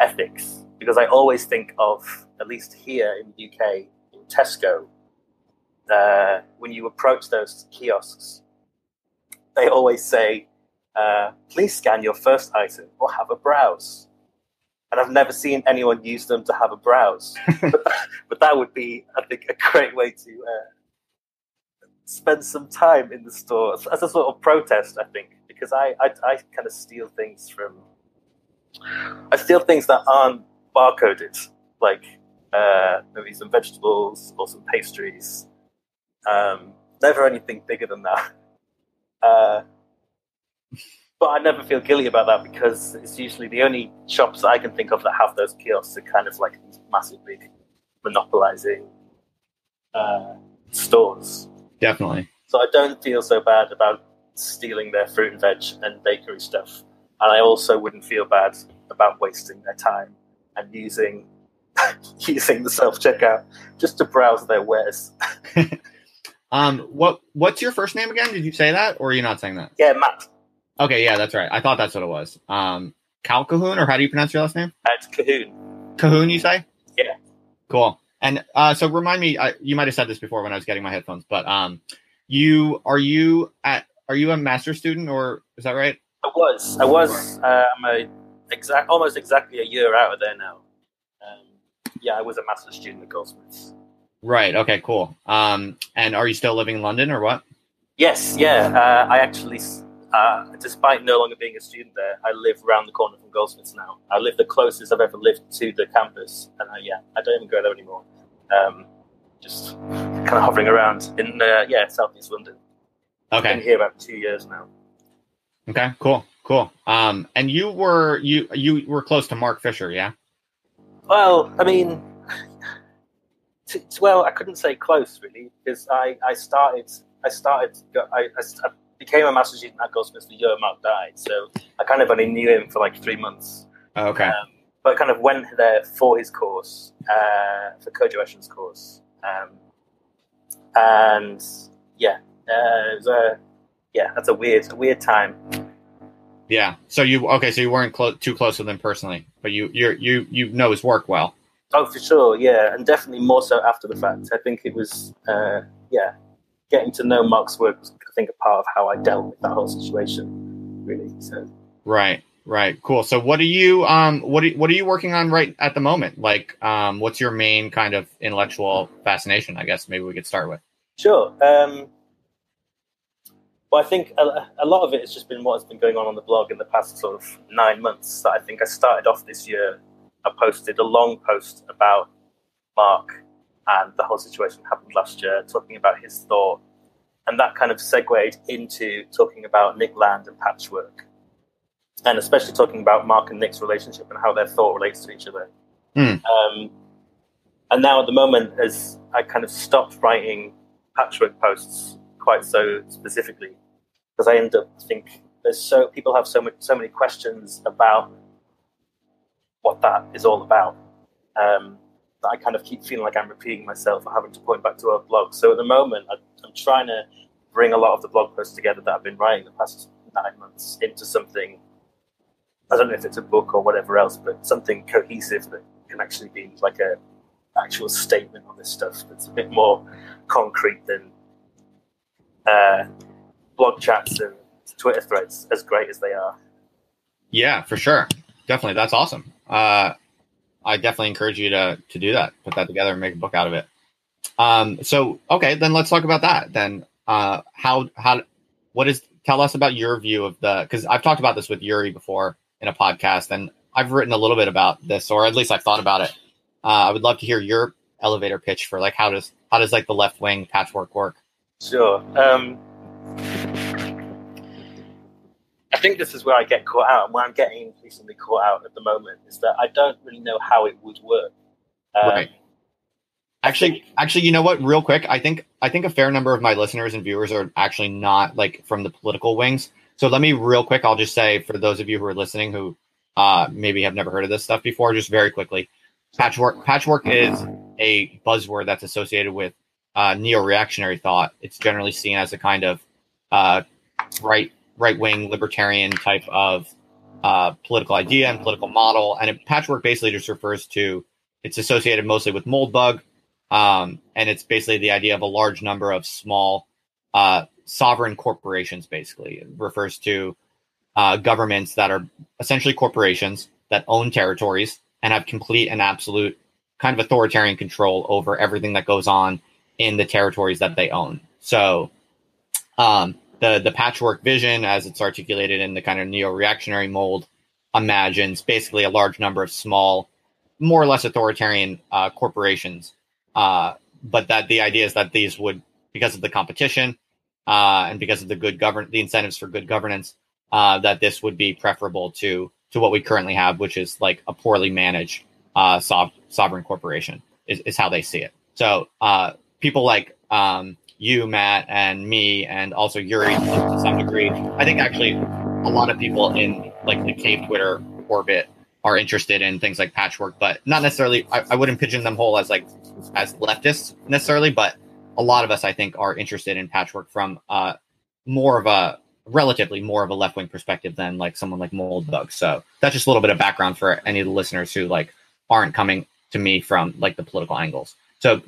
ethics because I always think of at least here in the UK in Tesco, uh, when you approach those kiosks, they always say, uh, "Please scan your first item or have a browse." And I've never seen anyone use them to have a browse, [laughs] but, but that would be, I think, a great way to. Uh, spend some time in the store as a sort of protest, I think, because I, I, I kind of steal things from. I steal things that aren't barcoded, like uh, maybe some vegetables or some pastries. Um, never anything bigger than that. [laughs] Uh, but I never feel guilty about that because it's usually the only shops that I can think of that have those kiosks are kind of like these massive, big, monopolizing uh, stores. Definitely. So I don't feel so bad about stealing their fruit and veg and bakery stuff. And I also wouldn't feel bad about wasting their time and using [laughs] using the self checkout just to browse their wares. [laughs] Um, what what's your first name again? Did you say that, or are you not saying that? Yeah, Matt. Okay, yeah, that's right. I thought that's what it was. Um, Calcahoon, or how do you pronounce your last name? Uh, it's Cahoon. Cahoon, you say? Yeah. Cool. And uh, so remind me, I, you might have said this before when I was getting my headphones, but um, you are you at are you a master student or is that right? I was. I was. I'm a exact, almost exactly a year out of there now. Yeah, I was a master's student at Goldsmiths. Right. Okay. Cool. Um, and are you still living in London or what? Yes, yeah. Uh, I actually, uh, despite no longer being a student there, I live around the corner from Goldsmiths now. I live the closest I've ever lived to the campus, and I, yeah, I don't even go there anymore. Um, just kind of hovering around in, uh, yeah, southeast London. Okay. Been Okay. here about two years now. Okay. Cool. Cool. Um, and you were you you were close to Mark Fisher, yeah? Well, I mean, t- well, I couldn't say close really because I, I started I started I, I, I became a master's student at Goldsmiths the year Mark died, so I kind of only knew him for like three months. Okay. Um, but kind of went there for his course, uh, for Kodwo Eshun's course, um, and yeah, uh, it was a yeah, that's a weird a weird time. Yeah. So you okay? So you weren't clo- too close with him personally, but you you you you know his work well. Oh, for sure, yeah, and definitely more so after the fact. I think it was, uh, yeah, getting to know Mark's work was, I think, a part of how I dealt with that whole situation, really. So, Right. Right. Cool. So what are you um what are, what are you working on right at the moment? Like um what's your main kind of intellectual fascination? I guess maybe we could start with. Sure. Um, well, I think a, a lot of it has just been what has been going on on the blog in the past sort of nine months. That I think I started off this year. I posted a long post about Mark and the whole situation happened last year, talking about his thought, and that kind of segued into talking about Nick Land and Patchwork, and especially talking about Mark and Nick's relationship and how their thought relates to each other. Hmm. Um, and now at the moment, as I kind of stopped writing patchwork posts quite so specifically, because I end up think there's so people have so much so many questions about what that is all about. Um, that I kind of keep feeling like I'm repeating myself or having to point back to our blog. So at the moment, I, I'm trying to bring a lot of the blog posts together that I've been writing the past nine months into something. I don't know if it's a book or whatever else, but something cohesive that can actually be like a actual statement on this stuff that's a bit more concrete than uh, blog chats and Twitter threads, as great as they are. Yeah, for sure. Definitely. That's awesome. Uh I definitely encourage you to to do that. Put that together and make a book out of it. Um so okay, then let's talk about that. Then uh how how what is tell us about your view of the because I've talked about this with Yuri before in a podcast and I've written a little bit about this or at least I've thought about it. Uh, I would love to hear your elevator pitch for like how does how does like the left wing patchwork work? Sure. Um, think this is where I get caught out, and where I'm getting increasingly caught out at the moment is that I don't really know how it would work. Um, Right. Actually, actually, you know what? Real quick, I think I think a fair number of my listeners and viewers are actually not like from the political wings. So let me real quick. I'll just say for those of you who are listening who uh, maybe have never heard of this stuff before, just very quickly, patchwork patchwork is a buzzword that's associated with uh, neo-reactionary thought. It's generally seen as a kind of uh, right right wing libertarian type of uh, political idea and political model. And it, patchwork basically just refers to it's associated mostly with Moldbug, um, and it's basically the idea of a large number of small uh, sovereign corporations. Basically, it refers to uh, governments that are essentially corporations that own territories and have complete and absolute kind of authoritarian control over everything that goes on in the territories that they own. So, um, the the patchwork vision, as it's articulated in the kind of neo-reactionary mold, imagines basically a large number of small, more or less authoritarian uh, corporations. Uh, but that the idea is that these would, because of the competition uh, and because of the good govern the incentives for good governance, uh, that this would be preferable to to what we currently have, which is like a poorly managed uh, sov- sovereign corporation. Is, is how they see it. So uh, people like um, you, Matt, and me, and also Yuri to some degree. I think actually a lot of people in like the cave Twitter orbit are interested in things like patchwork, but not necessarily. I, I wouldn't pigeon them whole as like as leftists necessarily, but a lot of us I think are interested in patchwork from uh, more of a relatively more of a left wing perspective than like someone like Moldbug. So that's just a little bit of background for any of the listeners who like aren't coming to me from like the political angles. So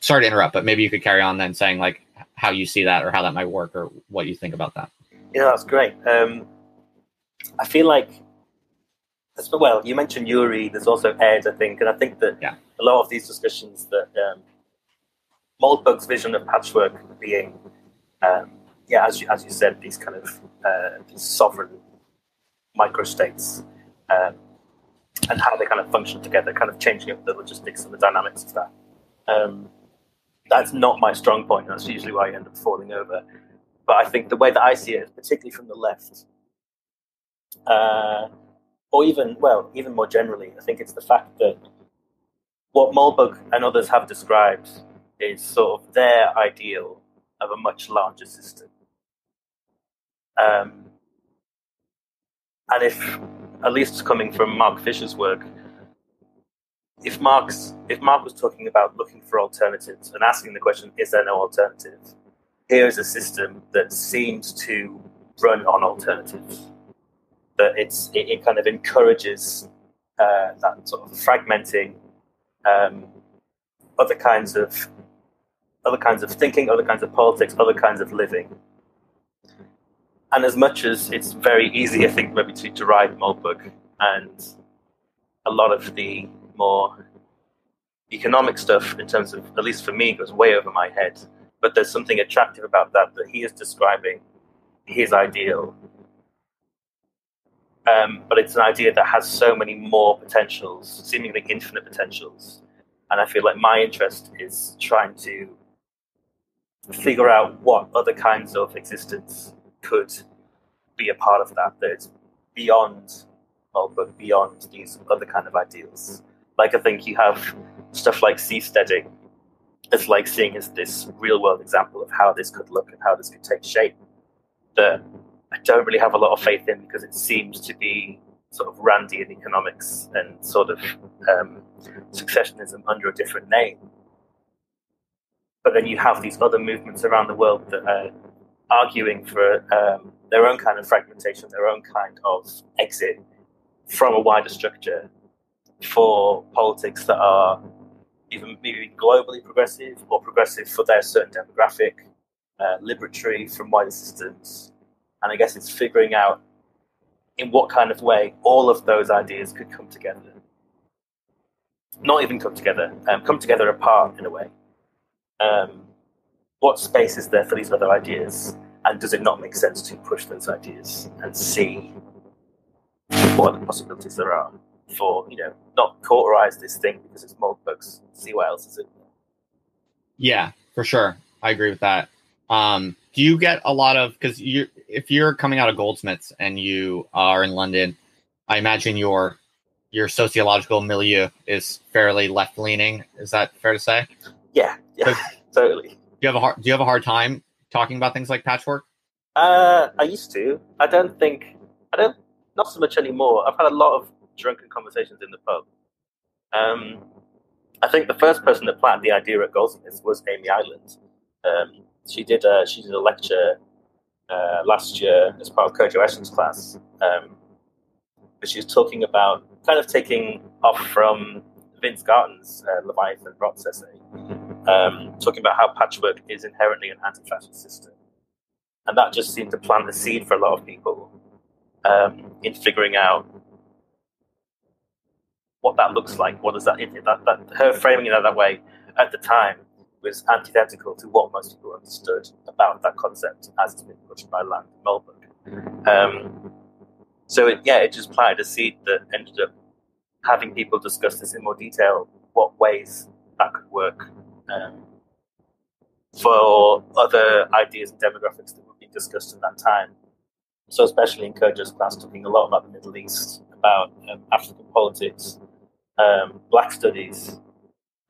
sorry to interrupt, but maybe you could carry on then saying like how you see that or how that might work or what you think about that. Yeah, that's great. Um, I feel like, well, you mentioned Yuri. There's also Ed, I think, and I think that Yeah. a lot of these discussions that um, Moldbug's vision of patchwork being, um, yeah, as you, as you said, these kind of uh, these sovereign microstates um, and how they kind of function together, kind of changing up the logistics and the dynamics of that. Um, that's not my strong point. That's usually why I end up falling over. But I think the way that I see it, particularly from the left, uh, or even, well, even more generally, I think it's the fact that what Moldbug and others have described is sort of their ideal of a much larger system. Um, and if, at least coming from Mark Fisher's work, if Mark's if Mark was talking about looking for alternatives and asking the question, is there no alternative? Here is a system that seems to run on alternatives. That it's it, it kind of encourages uh, that sort of fragmenting, um, other kinds of other kinds of thinking, other kinds of politics, other kinds of living. and as much as it's very easy, I think, maybe to deride Moldbug and a lot of the more economic stuff, in terms of, at least for me, goes way over my head. But there's something attractive about that, that he is describing his ideal. Um, but it's an idea that has so many more potentials, seemingly infinite potentials. And I feel like my interest is trying to figure out what other kinds of existence could be a part of that that's beyond but beyond these other kind of ideals. Like I think you have stuff like seasteading It's like seeing this real world example of how this could look and how this could take shape that I don't really have a lot of faith in because it seems to be sort of Randian economics and sort of um, successionism under a different name. But then you have these other movements around the world that are arguing for um, their own kind of fragmentation, their own kind of exit from a wider structure for politics that are even maybe globally progressive or progressive for their certain demographic, uh, liberatory from wider systems. And I guess it's figuring out in what kind of way all of those ideas could come together. Not even come together, um, come together apart in a way. Um, what space is there for these other ideas? And does it not make sense to push those ideas and see what the possibilities there are for, you know, not cauterize this thing because it's Moldbugs, see what else is in there? Yeah, for sure. I agree with that. Um, do you get a lot of because you if you're coming out of Goldsmiths and you are in London, I imagine your your sociological milieu is fairly left leaning. Is that fair to say? Yeah, yeah, [laughs] totally. Do you have a hard Do you have a hard time talking about things like patchwork? Uh, I used to. I don't think I don't not so much anymore. I've had a lot of drunken conversations in the pub. Um, I think the first person that planted the idea at Goldsmiths was Amy Ireland. Um, she did a she did a lecture uh, last year as part of Kodwo Eshun's class. Um, but she was talking about kind of taking off from Vince Garton's uh, Leviathan Rots essay, um, talking about how patchwork is inherently an anti-fascist system, and that just seemed to plant the seed for a lot of people um, in figuring out what that looks like. What does that, that, that her framing it that way at the time was antithetical to what most people understood about that concept as it's been pushed by Land and Moldbug. Um, so it, yeah, it just planted a seed that ended up having people discuss this in more detail, what ways that could work um, for other ideas and demographics that were being discussed at that time. So especially in Kojo's class, talking a lot about the Middle East, about um, African politics, um, Black studies,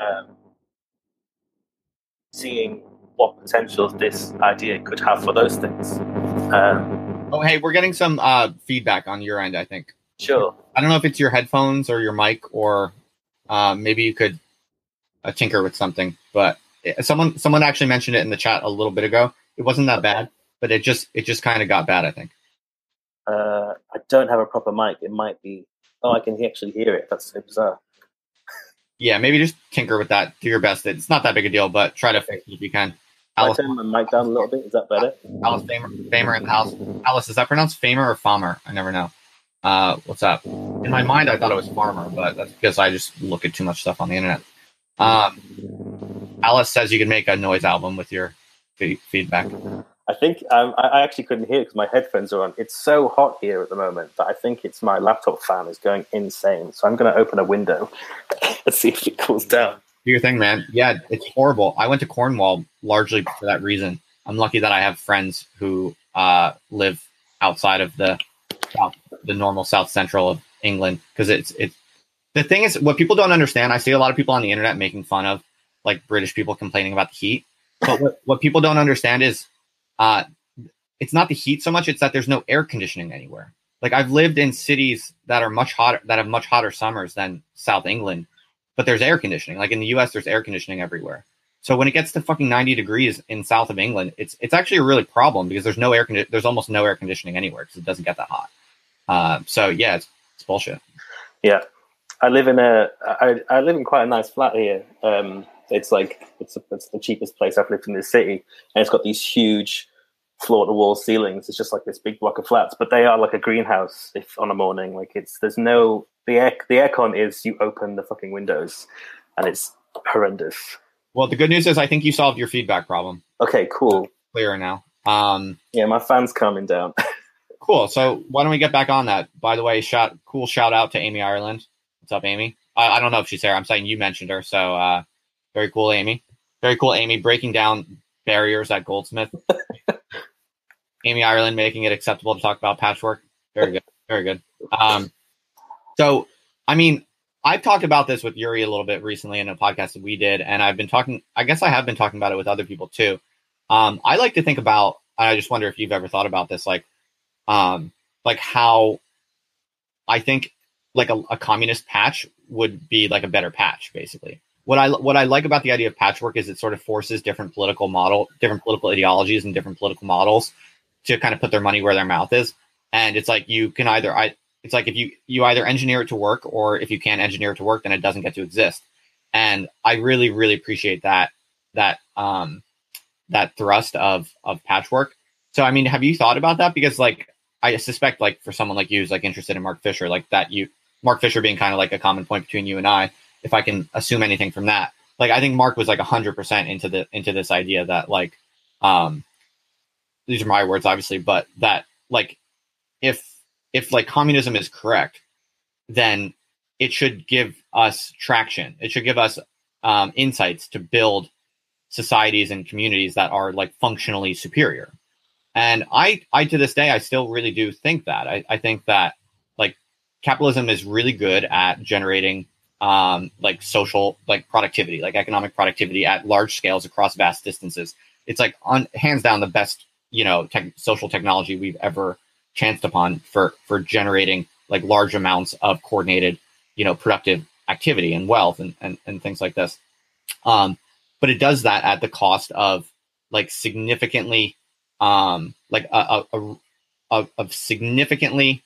um, seeing what potentials this idea could have for those things. Um, oh, hey, we're getting some uh, feedback on your end. I think. Sure. I don't know if it's your headphones or your mic, or uh, maybe you could uh, tinker with something. But someone someone actually mentioned it in the chat a little bit ago. It wasn't that bad, but it just it just kind of got bad. I think. Uh, I don't have a proper mic. It might be. Oh, I can actually hear it. That's so bizarre yeah, maybe just tinker with that. Do your best. It's not that big a deal, but try to fix it if you can. Alice, turn my mic down a little bit. Is that better? Alice Famer, Famer in the house. Alice, is that pronounced Famer or Farmer? I never know. Uh, what's up? In my mind, I thought it was Farmer, but that's because I just look at too much stuff on the internet. Um, Alice says you can make a noise album with your feedback. I think um, I, actually couldn't hear because my headphones are on. It's so hot here at the moment that I think it's my laptop fan is going insane. So I'm going to open a window [laughs] and see if it cools down. Do your thing, man. Yeah, it's horrible. I went to Cornwall largely for that reason. I'm lucky that I have friends who uh, live outside of the south, the normal south central of England because it's it's the thing is what people don't understand. I see a lot of people on the internet making fun of like British people complaining about the heat, but what, what people don't understand is uh, it's not the heat so much; it's that there's no air conditioning anywhere. Like I've lived in cities that are much hotter, that have much hotter summers than South England, but there's air conditioning. Like in the U.S., there's air conditioning everywhere. So when it gets to fucking 90 degrees in south of England, it's it's actually a really problem because there's no air condi- there's almost no air conditioning anywhere because it doesn't get that hot. Uh, so yeah, it's, it's bullshit. Yeah, I live in a I, I live in quite a nice flat here. Um, it's like it's, it's the cheapest place I've lived in this city, and it's got these huge floor to wall ceilings. It's just like this big block of flats, but they are like a greenhouse. If on a morning, like it's there's no the air the aircon is you open the fucking windows, and it's horrendous. Well, the good news is I think you solved your feedback problem. Okay, cool. Clearer now. Um, Yeah, my fan's calming down. [laughs] cool. So why don't we get back on that? By the way, shout cool shout out to Amy Ireland. What's up, Amy? I, I don't know if she's there. I'm saying you mentioned her. So uh, very cool, Amy. Very cool, Amy, breaking down barriers at Goldsmith. [laughs] Amy Ireland making it acceptable to talk about patchwork. Very good. Very good. Um, so, I mean, I've talked about this with Yuri a little bit recently in a podcast that we did, and I've been talking. I guess I have been talking about it with other people too. Um, I like to think about. I just wonder if you've ever thought about this, like, um, like how I think like a, a communist patch would be like a better patch, basically. What I what I like about the idea of patchwork is it sort of forces different political model, different political ideologies, and different political models to kind of put their money where their mouth is. And it's like you can either I it's like if you you either engineer it to work or if you can't engineer it to work, then it doesn't get to exist. And I really really appreciate that that um that thrust of of patchwork. So I mean, have you thought about that? Because like I suspect like for someone like you who's like interested in Mark Fisher, like that you Mark Fisher being kind of like a common point between you and I, if I can assume anything from that. Like I think Mark was like hundred percent into the into this idea that like um these are my words obviously, but that like if if like communism is correct, then it should give us traction. It should give us um, insights to build societies and communities that are like functionally superior. And I, I to this day, I still really do think that. I, I think that like capitalism is really good at generating um, like social, like productivity, like economic productivity at large scales across vast distances. It's like on hands down the best, you know, tech, social technology we've ever chanced upon for for generating like large amounts of coordinated, you know, productive activity and wealth and and, and things like this. Um, but it does that at the cost of like significantly um like a a, a, a significantly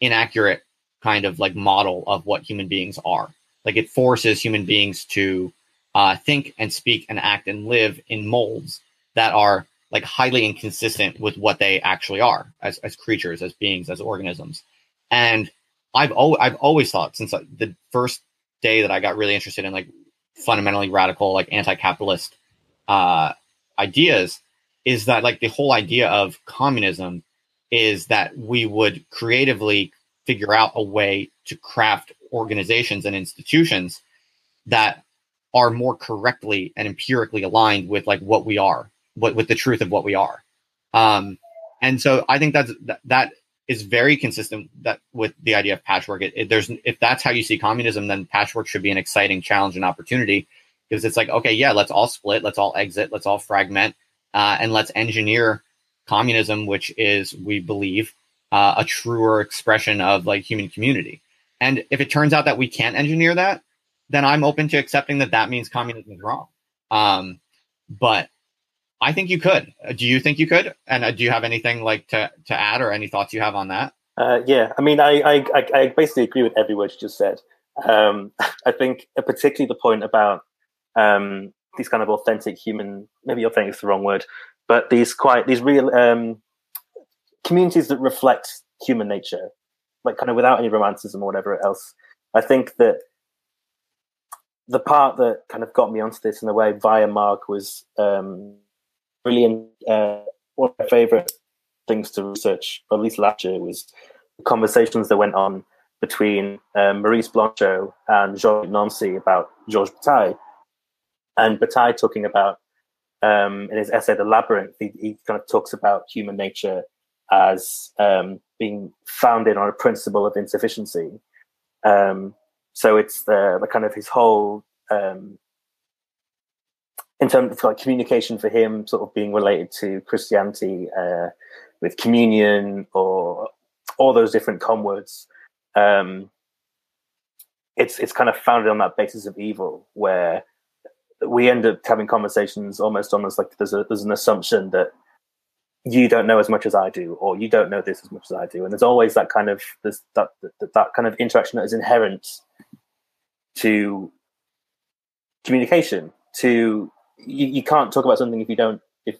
inaccurate kind of like model of what human beings are like it forces human beings to uh, think and speak and act and live in molds that are like highly inconsistent with what they actually are as, as creatures as beings as organisms. And i've always i've always thought since the first day that i got really interested in like fundamentally radical like anti-capitalist uh, ideas is that like the whole idea of communism is that we would creatively figure out a way to craft organizations and institutions that are more correctly and empirically aligned with like what we are what with the truth of what we are. Um and so i think that's that, that is very consistent that with the idea of patchwork. It, it, there's if that's how you see communism then patchwork should be an exciting challenge and opportunity because it's like okay yeah let's all split let's all exit let's all fragment uh, and let's engineer communism which is we believe uh, a truer expression of like human community and if it turns out that we can't engineer that then i'm open to accepting that that means communism is wrong. Um, but i think you could. Uh, do you think you could? And uh, do you have anything like to, to add or any thoughts you have on that? Uh, yeah, I mean, I, I, I, basically agree with every word you just said. Um, [laughs] I think uh, particularly the point about um, these kind of authentic human, maybe authentic is the wrong word, but these quite, these real um, communities that reflect human nature, like kind of without any romanticism or whatever else. I think that the part that kind of got me onto this in a way via Mark was um, brilliant. Uh, one of my favorite things to research, at least last year, was the conversations that went on between um, Maurice Blanchot and Jean Nancy about Georges Bataille. And Bataille talking about, um, in his essay, The Labyrinth, he, he, kind of talks about human nature as um, being founded on a principle of insufficiency. Um, so it's the, the kind of his whole um, in terms of like communication for him, sort of being related to Christianity uh, with communion or all those different com words. Um, it's it's kind of founded on that basis of evil, where we end up having conversations almost almost like there's a there's an assumption that you don't know as much as I do, or you don't know this as much as I do, and there's always that kind of this that that, that kind of interaction that is inherent to communication to you, you can't talk about something if you don't if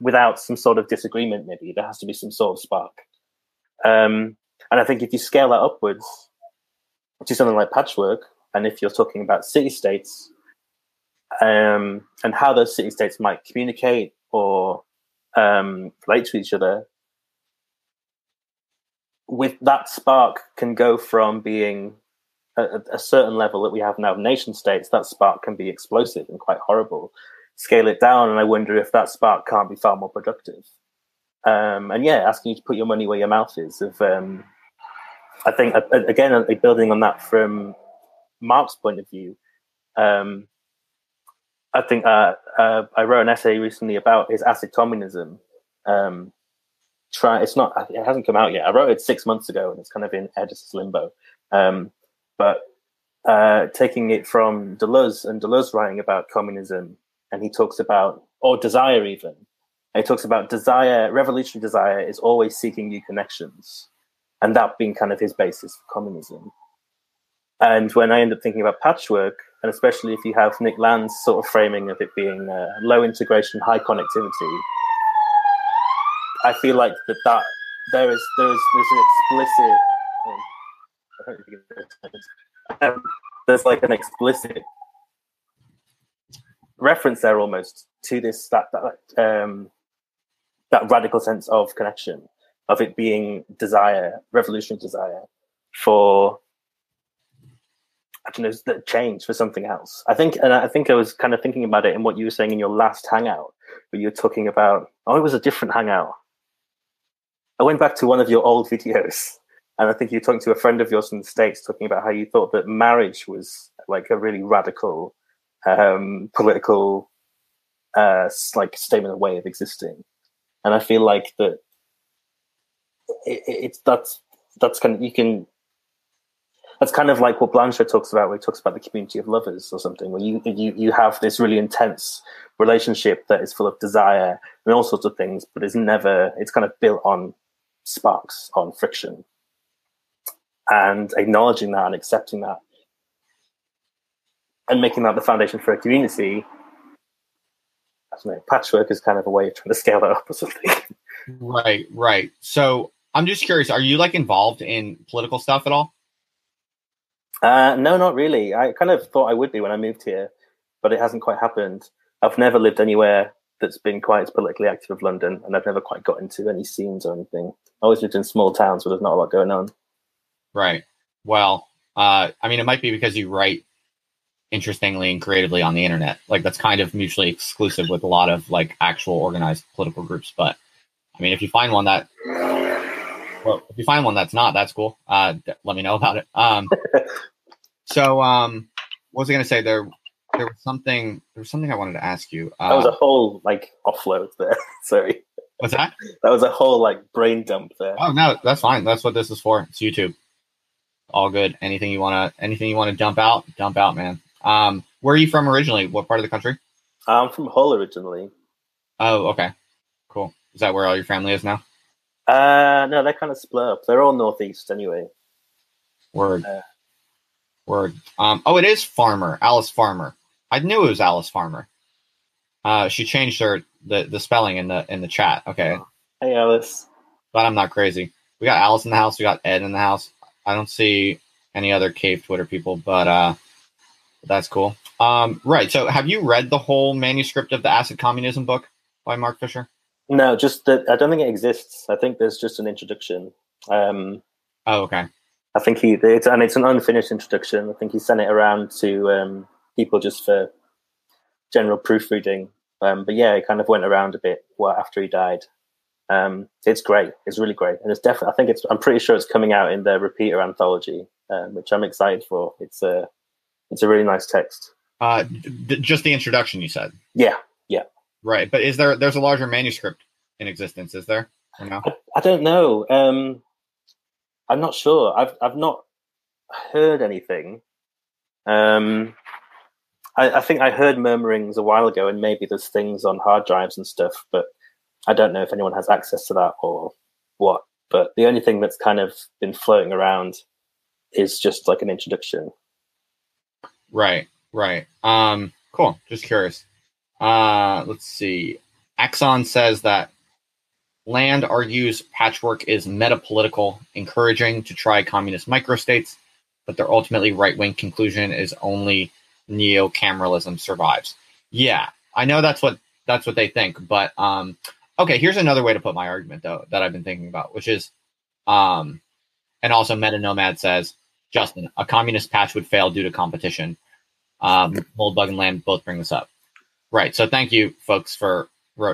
without some sort of disagreement. Maybe there has to be some sort of spark. Um, and I think if you scale that upwards to something like patchwork, and if you're talking about city states um, and how those city states might communicate or um, relate to each other, with that spark can go from being a, a, certain level that we have now of nation states, that spark can be explosive and quite horrible. Scale it down, and I wonder if that spark can't be far more productive. Um, and yeah, asking you to put your money where your mouth is. Of um, I think again, building on that from Mark's point of view, um, I think uh, uh, I wrote an essay recently about his acid communism. Um, try it's not it hasn't come out yet. I wrote it six months ago, and it's kind of in editor's limbo. Um, but uh, taking it from Deleuze and Deleuze writing about communism, and he talks about or desire even. He talks about desire, revolutionary desire is always seeking new connections, and that being kind of his basis for communism. And when I end up thinking about patchwork, and especially if you have Nick Land's sort of framing of it being uh, low integration, high connectivity, I feel like that that there is there is there's an explicit. Um, um, there's like an explicit reference there almost to this that that um, that radical sense of connection of it being desire, revolutionary desire for I don't know the change for something else. I think, and I think I was kind of thinking about it in what you were saying in your last hangout, where you were talking about oh, it was a different hangout. I went back to one of your old [laughs] videos and I think you're talking to a friend of yours from the States talking about how you thought that marriage was like a really radical um, political uh, like statement of way of existing. And I feel like that it, it's that's that's kind of you can that's kind of like what Blanchot talks about when he talks about the community of lovers or something, where you you you have this really intense relationship that is full of desire and all sorts of things, but is never it's kind of built on sparks, on friction and acknowledging that and accepting that and making that the foundation for a community. I don't know, patchwork is kind of a way of trying to scale that up or something. [laughs] Right, right. So I'm just curious, are you like involved in political stuff at all? Uh, no, not really. I kind of thought I would be when I moved here, but it hasn't quite happened. I've never lived anywhere that's been quite as politically active as London, and I've never quite got into any scenes or anything. I always lived in small towns where there's not a lot going on. Right. Well, uh, I mean, it might be because you write interestingly and creatively on the internet. Like that's kind of mutually exclusive with a lot of like actual organized political groups. But I mean, if you find one that, well, if you find one that's not, that's cool. Uh, let me know about it. Um, [laughs] so, um, what was I going to say? There, there was something. There was something I wanted to ask you. Uh, that was a whole like offload there. [laughs] Sorry. What's that? That was a whole like brain dump there. Oh no, that's fine. That's what this is for. It's YouTube all good. Anything you wanna anything you wanna dump out, dump out, man. Um, where are you from originally? What part of the country? I'm from Hull originally. Oh, okay, cool. Is that where all your family is now? Uh, no, they're kind of split up. They're all northeast anyway. Word. Uh, Word. Um, oh, it is Farmer, Alice Farmer. I knew it was Alice Farmer. Uh, she changed her the, the spelling in the in the chat. Okay. Hey, Alice. But I'm not crazy. We got Alice in the house. We got Ed in the house. I don't see any other cave Twitter people, but uh, that's cool. Um, right. So, have you read the whole manuscript of the Acid Communism book by Mark Fisher? No, just that. I don't think it exists. I think there's just an introduction. Um, oh, okay. I think he it's and it's an unfinished introduction. I think he sent it around to um, people just for general proofreading. Um, but yeah, it kind of went around a bit well, after he died. Um, it's great. It's really great, and it's definitely. I think it's. I'm pretty sure it's coming out in the Repeater anthology, um, which I'm excited for. It's a, it's a really nice text. Uh, d- just the introduction, you said. Yeah. Right, but is there? There's a larger manuscript in existence, is there? No? I, I don't know. Um, I'm not sure. I've I've not heard anything. Um, I, I think I heard murmurings a while ago, and maybe there's things on hard drives and stuff, but I don't know if anyone has access to that or what, but the only thing that's kind of been floating around is just like an introduction. Right, right. Um, cool. Just curious. Uh, let's see. Axon says that Land argues patchwork is metapolitical, encouraging to try communist microstates, but their ultimately right wing conclusion is only neo cameralism survives. Yeah, I know that's what that's what they think, but um, okay. Here's another way to put my argument though that I've been thinking about, which is, um, and also Meta Nomad says, Justin, a communist patch would fail due to competition. Um, Moldbug and Land both bring this up, right? So thank you, folks, for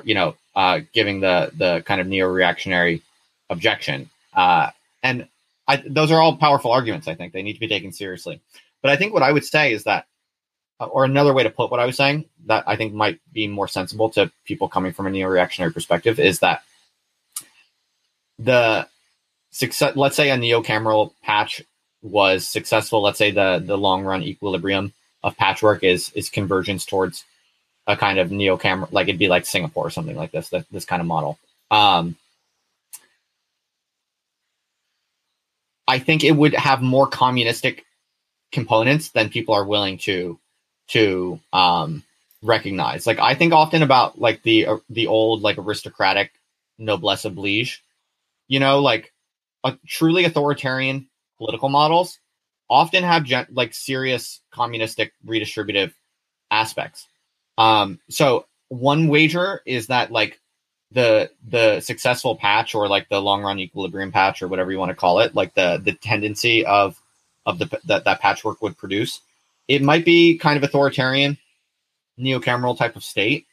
you know uh, giving the the kind of neo reactionary objection. Uh, and I, those are all powerful arguments. I think they need to be taken seriously. But I think what I would say is that, uh, or another way to put what I was saying that I think might be more sensible to people coming from a neo reactionary perspective is that the success. Let's say a neo-cameral patch was successful. Let's say the the long run equilibrium of patchwork is is convergence towards a kind of neo camera, like it'd be like Singapore or something like this, this, this kind of model. Um, I think it would have more communistic components than people are willing to to um, recognize. Like I think often about like the uh, the old like aristocratic noblesse oblige, you know, like truly authoritarian political models often have gen- like serious communistic redistributive aspects. Um, so one wager is that like the the successful patch or like the long run equilibrium patch or whatever you want to call it, like the the tendency of of the that that patchwork would produce, it might be kind of authoritarian, neocameral type of state,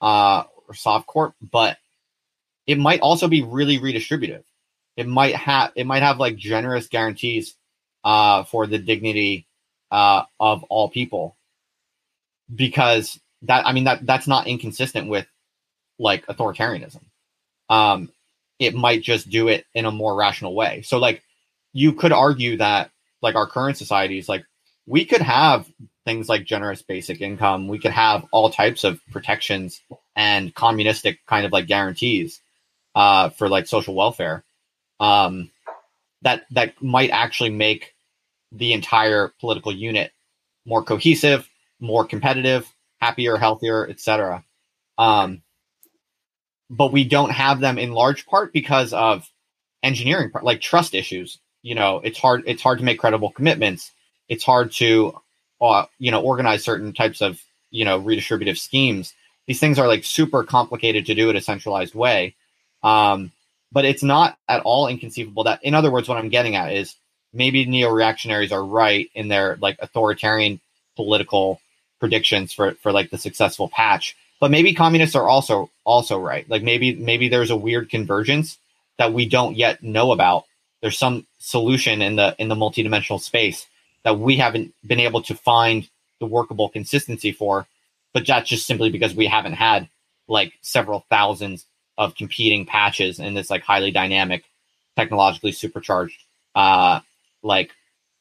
uh, or sovcorp, but it might also be really redistributive. It might have it might have like generous guarantees uh, for the dignity uh, of all people because that I mean that that's not inconsistent with like authoritarianism. Um, it might just do it in a more rational way. So like you could argue that like our current societies, like we could have things like generous basic income, we could have all types of protections and communistic kind of like guarantees uh, for like social welfare. Um, that that might actually make the entire political unit more cohesive, more competitive, happier, healthier, etc. Um, but we don't have them in large part because of engineering, like trust issues. You know, it's hard. It's hard to make credible commitments. It's hard to, uh, you know, organize certain types of you know redistributive schemes. These things are like super complicated to do in a centralized way. Um, but it's not at all inconceivable that, in other words, what I'm getting at is maybe neo reactionaries are right in their like authoritarian political predictions for for like the successful patch. But maybe communists are also also right. Like maybe maybe there's a weird convergence that we don't yet know about. There's some solution in the in the multidimensional space that we haven't been able to find the workable consistency for. But that's just simply because we haven't had like several thousands of competing patches in this like highly dynamic, technologically supercharged uh like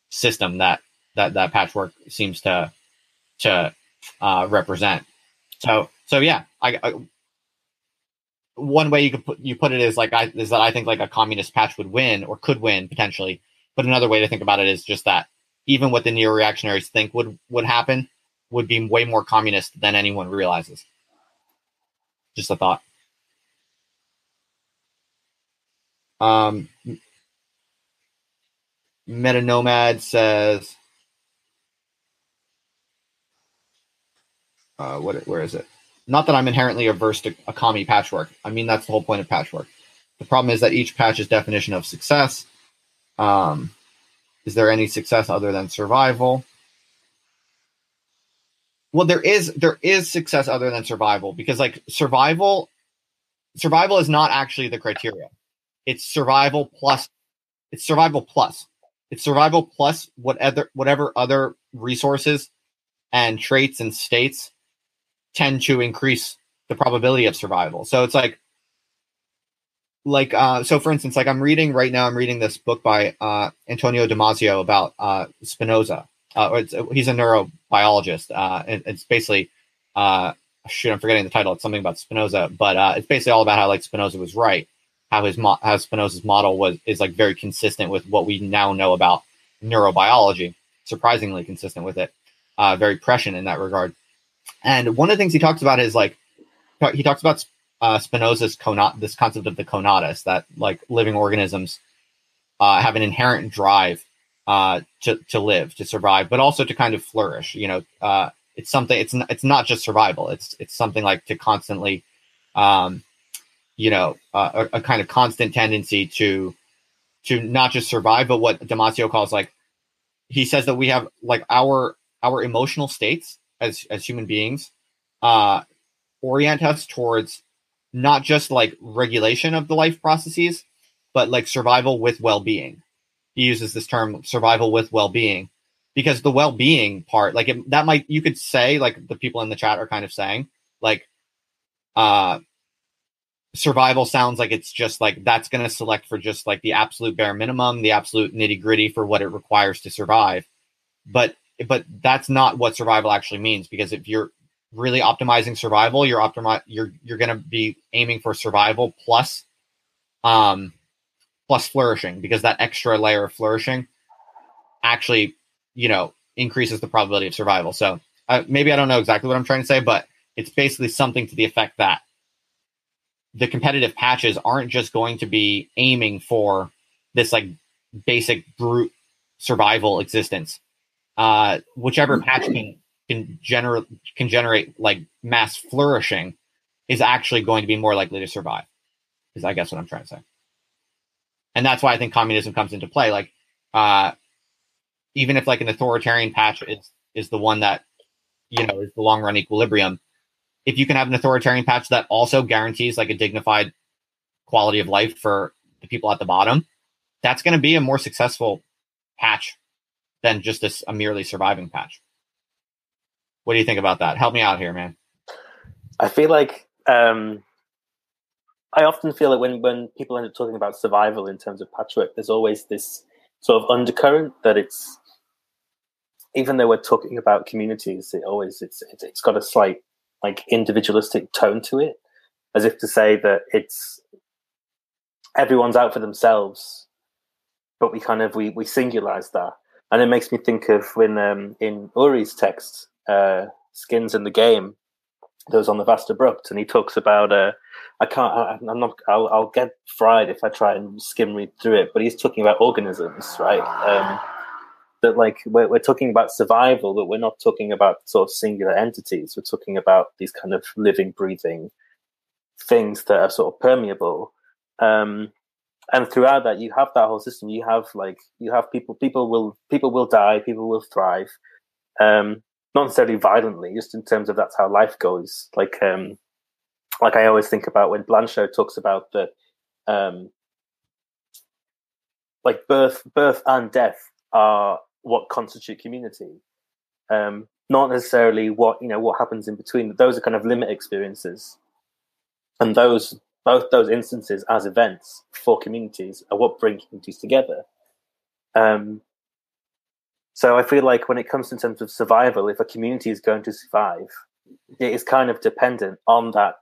system that that that patchwork seems to to uh, represent. So so yeah, I, I, one way you could put you put it is like I is that I think like a communist patch would win or could win potentially, but another way to think about it is just that even what the neo reactionaries think would would happen would be way more communist than anyone realizes. Just a thought. Um, Meta Nomad says uh, what where is it? Not that I'm inherently averse to a commie patchwork. I mean that's the whole point of patchwork. The problem is that each patch's definition of success. Um, is there any success other than survival? Well, there is there is success other than survival because like survival survival is not actually the criteria. It's survival plus it's survival plus. It's survival plus whatever whatever other resources and traits and states tend to increase the probability of survival. So it's like like uh, so for instance like i'm reading right now i'm reading this book by uh, antonio damasio about uh, spinoza. Uh, he's a neurobiologist. Uh, and it's basically uh, shoot i'm forgetting the title. It's something about spinoza but uh, it's basically all about how like spinoza was right how his mo- how spinoza's model was is like very consistent with what we now know about neurobiology surprisingly consistent with it uh, very prescient in that regard and one of the things he talks about is like he talks about uh, Spinoza's conat this concept of the conatus that like living organisms uh, have an inherent drive uh, to to live, to survive, but also to kind of flourish. You know, uh, it's something. It's n- it's not just survival. It's it's something like to constantly, um, you know, a, a kind of constant tendency to to not just survive, but what Damasio calls like he says that we have like our our emotional states as as human beings uh orient us towards not just like regulation of the life processes but like survival with well-being. He uses this term survival with well-being because the well-being part like it, that might you could say like the people in the chat are kind of saying like uh survival sounds like it's just like that's going to select for just like the absolute bare minimum the absolute nitty-gritty for what it requires to survive. But but that's not what survival actually means because if you're really optimizing survival you're optimi- you're you're going to be aiming for survival plus um plus flourishing because that extra layer of flourishing actually you know increases the probability of survival so uh, maybe i don't know exactly what i'm trying to say but it's basically something to the effect that the competitive patches aren't just going to be aiming for this like basic brute survival existence. Uh, whichever patch can can generate can generate like mass flourishing is actually going to be more likely to survive. Is I guess what I'm trying to say. And that's why I think communism comes into play. Like, uh, even if like an authoritarian patch is is the one that you know is the long run equilibrium, if you can have an authoritarian patch that also guarantees like a dignified quality of life for the people at the bottom, that's going to be a more successful patch than just a, a, merely surviving patch. What do you think about that? Help me out here, man. I feel like um, I often feel that when when people end up talking about survival in terms of patchwork, there's always this sort of undercurrent that it's even though we're talking about communities, it always it's it's, it's got a slight like individualistic tone to it, as if to say that it's everyone's out for themselves, but we kind of we we singularize that, and it makes me think of when um, in Uri's text, uh, "Skins in the Game," that was on the Vast Abrupt, and he talks about uh, I can't I, am not I'll, I'll get fried if I try and skim read through it, but he's talking about organisms, right? Um, that like we're, we're talking about survival, but we're not talking about sort of singular entities. We're talking about these kind of living, breathing things that are sort of permeable. Um, and throughout that, you have that whole system. You have like you have people. People will people will die. People will thrive. Um, not necessarily violently, just in terms of that's how life goes. Like um, like I always think about when Blanchot talks about the um, like birth, birth and death are what constitute community. Um, not necessarily what you know what happens in between. Those are kind of limit experiences, and those both those instances as events for communities are what bring communities together. Um, so I feel like when it comes in terms of survival, if a community is going to survive, it is kind of dependent on that,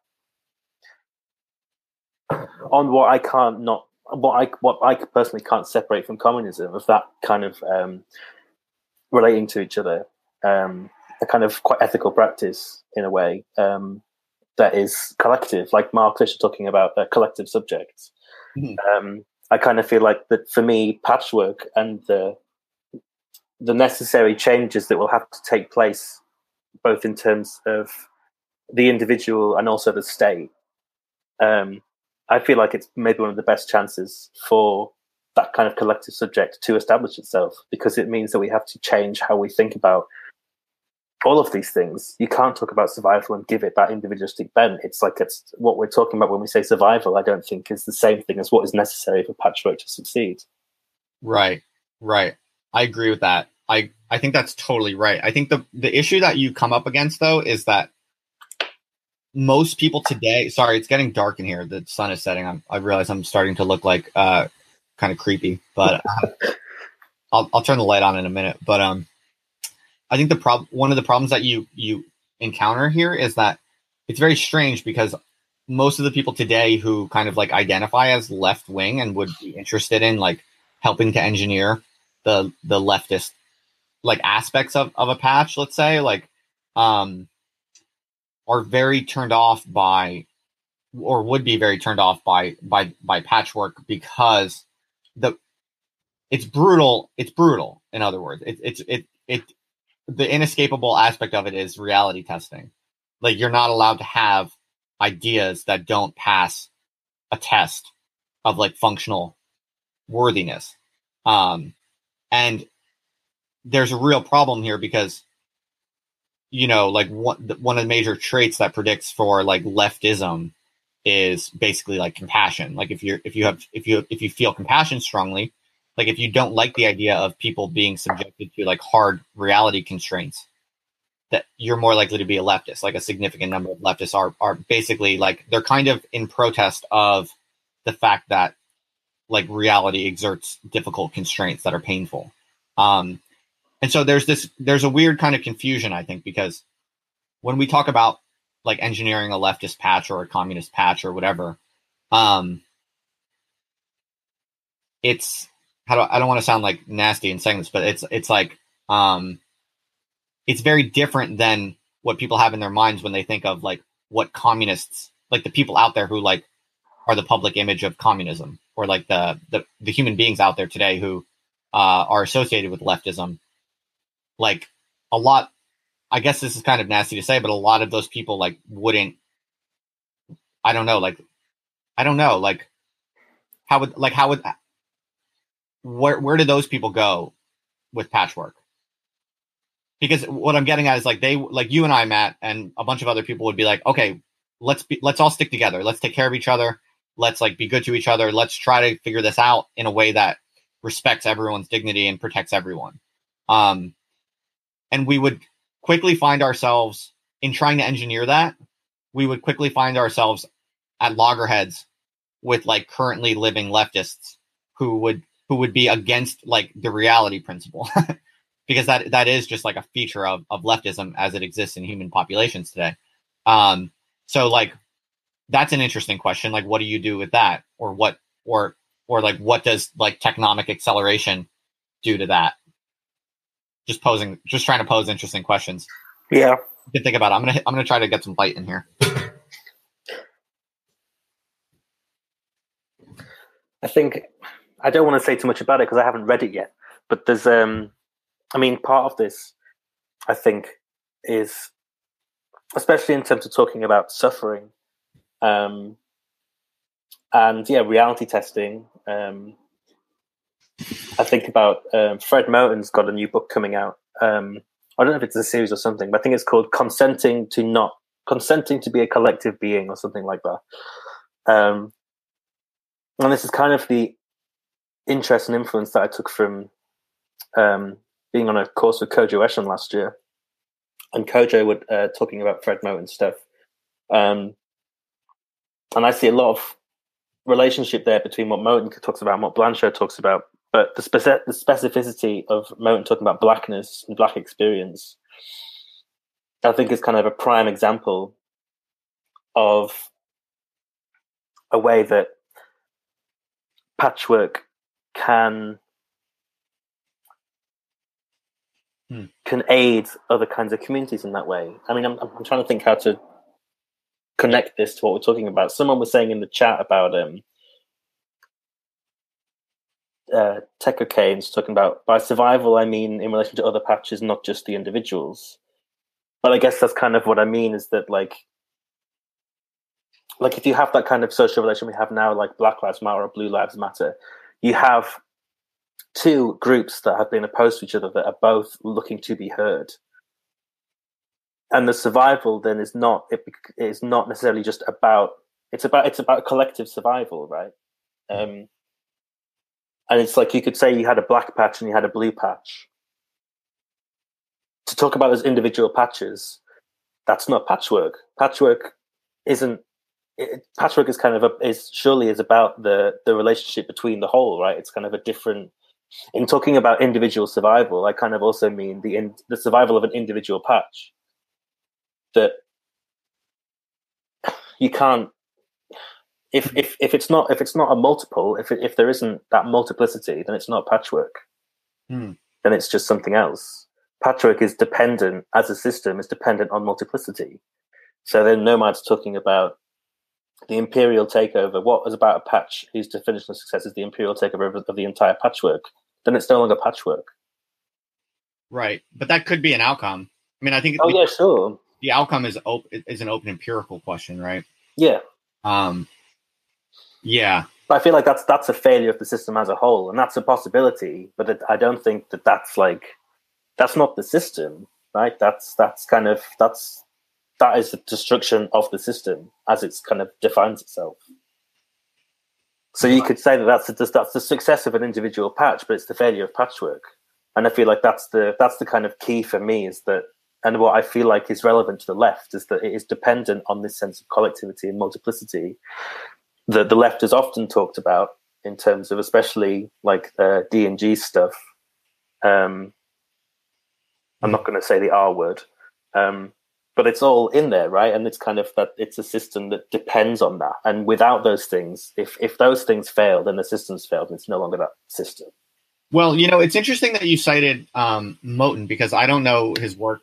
on what I can't not what I what I personally can't separate from communism of that kind of um, relating to each other, um, a kind of quite ethical practice in a way um, that is collective, like Mark Fisher talking about uh, collective subjects. Mm-hmm. I kind of feel like that for me, patchwork and the the necessary changes that will have to take place, both in terms of the individual and also the state. Um, I feel like it's maybe one of the best chances for that kind of collective subject to establish itself because it means that we have to change how we think about all of these things. You can't talk about survival and give it that individualistic bent. It's like it's what we're talking about when we say survival, I don't think is the same thing as what is necessary for patchwork to succeed. Right. Right. I agree with that. I, I think that's totally right. I think the the issue that you come up against though is that most people today sorry it's getting dark in here the sun is setting I'm, i realize i'm starting to look like uh kind of creepy but uh, [laughs] I'll, I'll turn the light on in a minute but um i think the problem one of the problems that you you encounter here is that it's very strange because most of the people today who kind of like identify as left wing and would be interested in like helping to engineer the the leftist like aspects of, of a patch let's say like um are very turned off by or would be very turned off by by by patchwork because the it's brutal. It's brutal. In other words, it, it's it it the inescapable aspect of it is reality testing. Like you're not allowed to have ideas that don't pass a test of like functional worthiness. Um, and there's a real problem here because you know like one one of the major traits that predicts for like leftism is basically like compassion like if you're if you have if you if you feel compassion strongly like if you don't like the idea of people being subjected to like hard reality constraints that you're more likely to be a leftist. Like a significant number of leftists are are basically like they're kind of in protest of the fact that like reality exerts difficult constraints that are painful. Um and so there's this there's a weird kind of confusion i think because when we talk about like engineering a leftist patch or a communist patch or whatever um it's how do I don't want to sound like nasty in saying this, but it's it's like um it's very different than what people have in their minds when they think of like what communists like the people out there who like are the public image of communism or like the the, the human beings out there today who uh, are associated with leftism. Like a lot i guess this is kind of nasty to say but a lot of those people like wouldn't i don't know like i don't know like how would like how would where where do those people go with patchwork? Because what i'm getting at is like they like you and i matt and a bunch of other people would be like okay let's be let's all stick together. Let's take care of each other. Let's like be good to each other. Let's try to figure this out in a way that respects everyone's dignity and protects everyone. Um and we would quickly find ourselves in trying to engineer that we would quickly find ourselves at loggerheads with like currently living leftists who would who would be against like the reality principle. [laughs] Because that that is just like a feature of, of leftism as it exists in human populations today. Um so like that's an interesting question. Like what do you do with that? Or what or or like what does like techonomic acceleration do to that? Just posing just trying to pose interesting questions. Yeah. you can think about it. i'm gonna i'm gonna try to get some light in here. I think I don't want to say too much about it because I haven't read it yet. But there's, um, I mean, part of this, I think, is especially in terms of talking about suffering, um, and yeah, reality testing. Um, I think about um, Fred Moten's got a new book coming out. Um, I don't know if it's a series or something, but I think it's called "Consenting to Not Consenting to Be a Collective Being" or something like that. Um, and this is kind of the interest and influence that I took from um, being on a course with Kodwo Eshun last year, and Kojo was uh, talking about Fred Moten stuff, um, and I see a lot of relationship there between what Moten talks about and what Blanchot talks about, but the, speci- the specificity of Moten talking about blackness and black experience, I think is kind of a prime example of a way that patchwork can Hmm. can aid other kinds of communities in that way. I mean, I'm, I'm trying to think how to connect this to what we're talking about. Someone was saying in the chat about um, uh, Tech O'Kane's talking about by survival, I mean in relation to other patches, not just the individuals. But I guess that's kind of what I mean is that like like if you have that kind of social relation we have now, like Black Lives Matter or Blue Lives Matter, you have two groups that have been opposed to each other that are both looking to be heard. And the survival then is not it is not necessarily just about it's about it's about collective survival, right? Um, and it's like you could say you had a black patch and you had a blue patch. To talk about those individual patches, that's not patchwork. Patchwork isn't it, patchwork is kind of a, is surely is about the the relationship between the whole, right? It's kind of a different. In talking about individual survival, I kind of also mean the in, the survival of an individual patch. That you can't if if if it's not if it's not a multiple, if it, if there isn't that multiplicity, then it's not patchwork. Hmm. Then it's just something else. Patchwork is dependent as a system is dependent on multiplicity. So then Nomad's talking about the imperial takeover, what is about a patch whose definition of success is the imperial takeover of, of the entire patchwork, then it's no longer patchwork. Right, but that could be an outcome. I mean, I think Oh the, yeah, sure. the outcome is op- is an open empirical question, right? Yeah. Um, yeah, But I feel like that's that's a failure of the system as a whole, and that's a possibility. But it, I don't think that that's like that's not the system, right? That's that's kind of that's that is the destruction of the system as it's kind of defines itself. So you could say that that's the, that's the success of an individual patch, but it's the failure of patchwork. And I feel like that's the that's the kind of key for me is that, and what I feel like is relevant to the left is that it is dependent on this sense of collectivity and multiplicity that the left has often talked about in terms of especially like uh, D and G stuff. Um, I'm not going to say the R word, um, but it's all in there, right? And it's kind of that it's a system that depends on that. And without those things, if if those things fail, then the system's failed, and it's no longer that system. Well, you know, it's interesting that you cited um, Moten because I don't know his work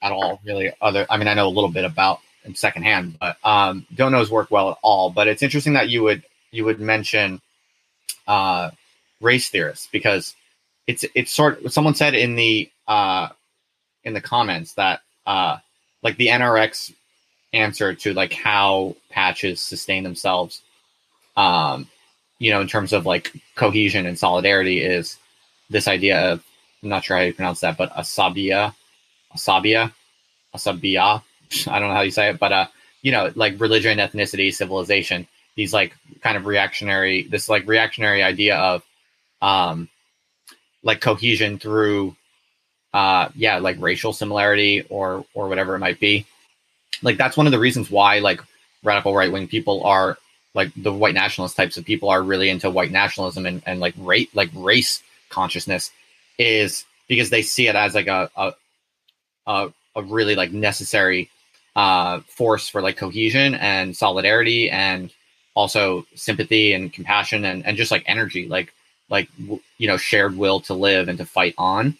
at all, really. Other, I mean, I know a little bit about him secondhand, but um, don't know his work well at all. But it's interesting that you would you would mention uh, race theorists because it's it's sort. Someone said in the uh, in the comments that uh, like the NRX answer to like how patches sustain themselves, um, you know, in terms of like cohesion and solidarity is this idea of I'm not sure how you pronounce that, but asabia, asabia, asabia. [laughs] I don't know how you say it, but uh, you know, like religion, ethnicity, civilization. These like kind of reactionary, this like reactionary idea of, um, like cohesion through, uh, yeah, like racial similarity or or whatever it might be. Like that's one of the reasons why like radical right wing people are like the white nationalist types of people are really into white nationalism and, and like rate like race consciousness is because they see it as like a a, a, a really like necessary uh, force for like cohesion and solidarity and also sympathy and compassion and, and just like energy like like you know shared will to live and to fight on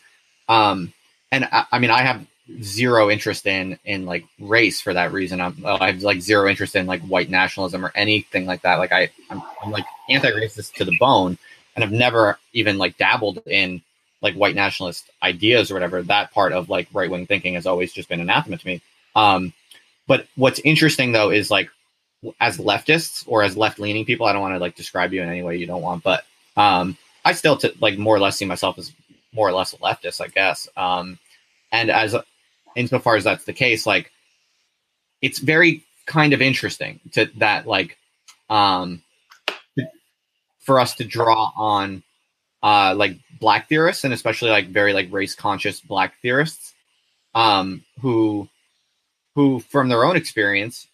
um and I, I mean i have zero interest in in like race for that reason. I'm, i have like zero interest in like white nationalism or anything like that. Like i i'm, I'm like anti-racist to the bone and i've never even like dabbled in like white nationalist ideas or whatever. That part of like right-wing thinking has always just been anathema to me. Um but what's interesting though is like as leftists or as left-leaning people i don't want to like describe you in any way you don't want but um i still t- like more or less see myself as more or less a leftist i guess. Um and as insofar as that's the case like it's very kind of interesting to that like um for us to draw on uh like black theorists and especially like very like race conscious black theorists um who who from their own experience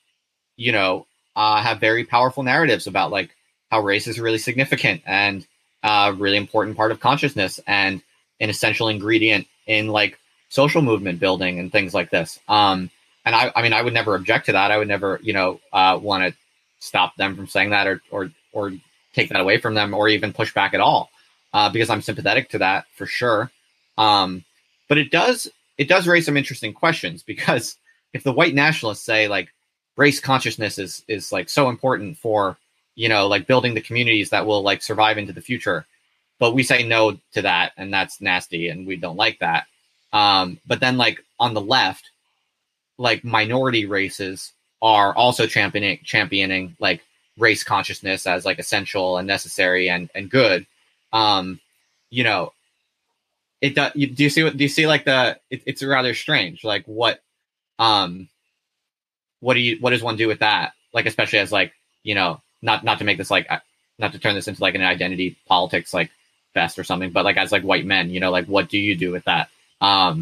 you know uh have very powerful narratives about like how race is really significant and a really important part of consciousness. And an essential ingredient in like social movement building and things like this um and i i mean i would never object to that i would never you know uh want to stop them from saying that or or or take that away from them or even push back at all uh, because I'm sympathetic to that for sure. Um, but it does it does raise some interesting questions [laughs] because if the white nationalists say like race consciousness is is like so important for you know like building the communities that will like survive into the future, but we say no to that and that's nasty and we don't like that. Um, but then like on the left, like minority races are also championing championing like race consciousness as like essential and necessary and and good um you know it does you, do you see what do you see like the it, it's rather strange like what um what do you what does one do with that like especially as like you know not not to make this like uh, not to turn this into like an identity politics like fest or something but like as like white men you know like what do you do with that? Um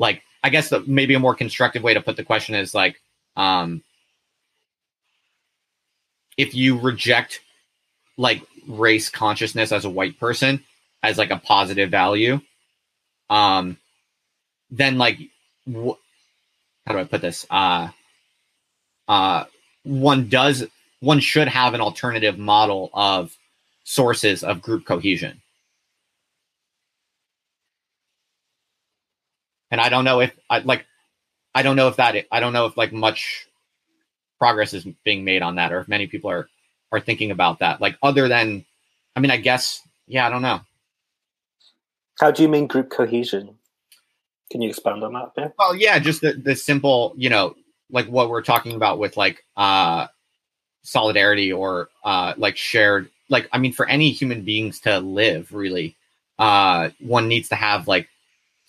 like i guess the, maybe a more constructive way to put the question is like um if you reject like race consciousness as a white person as like a positive value um then like wh- how do i put this? Uh uh one does one should have an alternative model of sources of group cohesion and i don't know if i like i don't know if that i don't know if like much progress is being made on that, or if many people are are thinking about that. Like other than, I mean, I guess, yeah, I don't know. How do you mean group cohesion? Can you expand on that a bit? Well, yeah, just the the simple, you know, like what we're talking about with like uh solidarity or uh like shared like I mean for any human beings to live really uh one needs to have like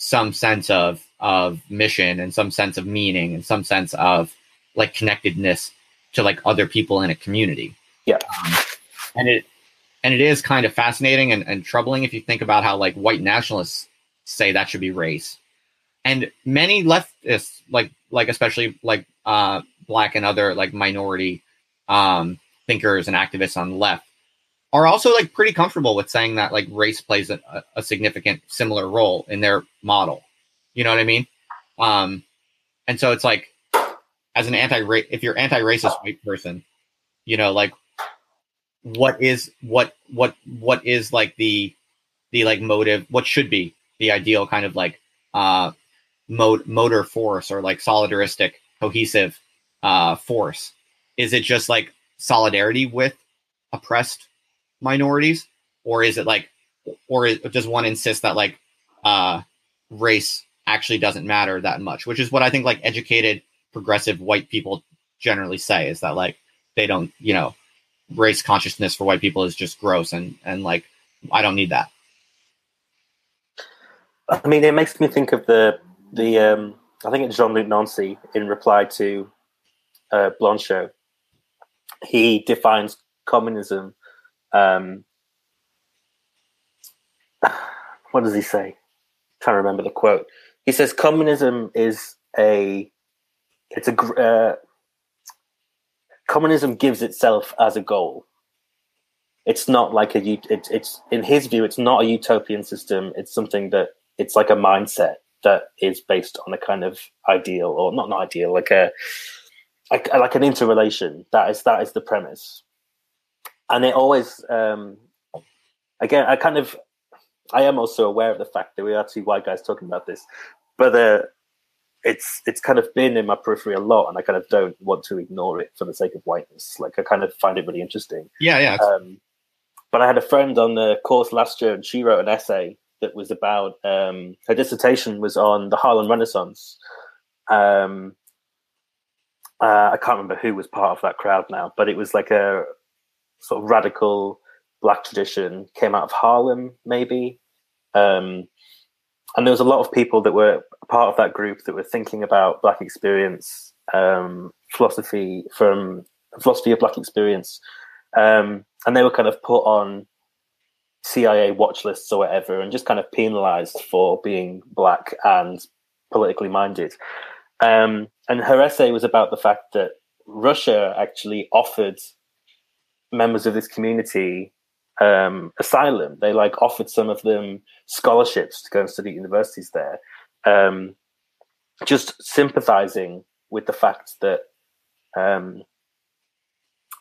some sense of of mission and some sense of meaning and some sense of like connectedness to like other people in a community. Yeah. Um, and it and it is kind of fascinating and, and troubling if you think about how like white nationalists say that should be race. And many leftists, like like especially like uh black and other like minority um thinkers and activists on the left are also like pretty comfortable with saying that like race plays a, a significant similar role in their model. You know what I mean? Um and so it's like as an anti if you're anti-racist white person, you know, like what is what what what is like the the like motive what should be the ideal kind of like uh mode motor force or like solidaristic cohesive uh force is it just like solidarity with oppressed minorities or is it like or is, does one insist that like uh race actually doesn't matter that much which is what i think like educated progressive white people generally say is that like they don't you know race consciousness for white people is just gross and and like I don't need that. I mean, it makes me think of the the um, I think it's Jean Luc Nancy in reply to uh, Blanchot. He defines communism. Um, [sighs] what does he say? I'm trying to remember the quote. He says communism is a it's a uh, communism gives itself as a goal. It's not like a it, it's in his view, it's not a utopian system. It's something that it's like a mindset that is based on a kind of ideal or not an ideal, like a like, like an interrelation. That is that is the premise, and it always um, again I kind of I am also aware of the fact that we are two white guys talking about this, but uh, it's it's kind of been in my periphery a lot, and I kind of don't want to ignore it for the sake of whiteness. Like I kind of find it really interesting. Yeah, yeah. Um, but I had a friend on the course last year, and she wrote an essay that was about um, her dissertation was on the Harlem Renaissance. Um, uh, I can't remember who was part of that crowd now, but it was like a sort of radical black tradition came out of Harlem, maybe. Um, and there was a lot of people that were part of that group that were thinking about black experience um, philosophy from philosophy of black experience um, and they were kind of put on cia watch lists or whatever and just kind of penalized for being black and politically minded um, and her essay was about the fact that russia actually offered members of this community um, asylum. They like offered some of them scholarships to go and study universities there. Um, just sympathizing with the fact that um,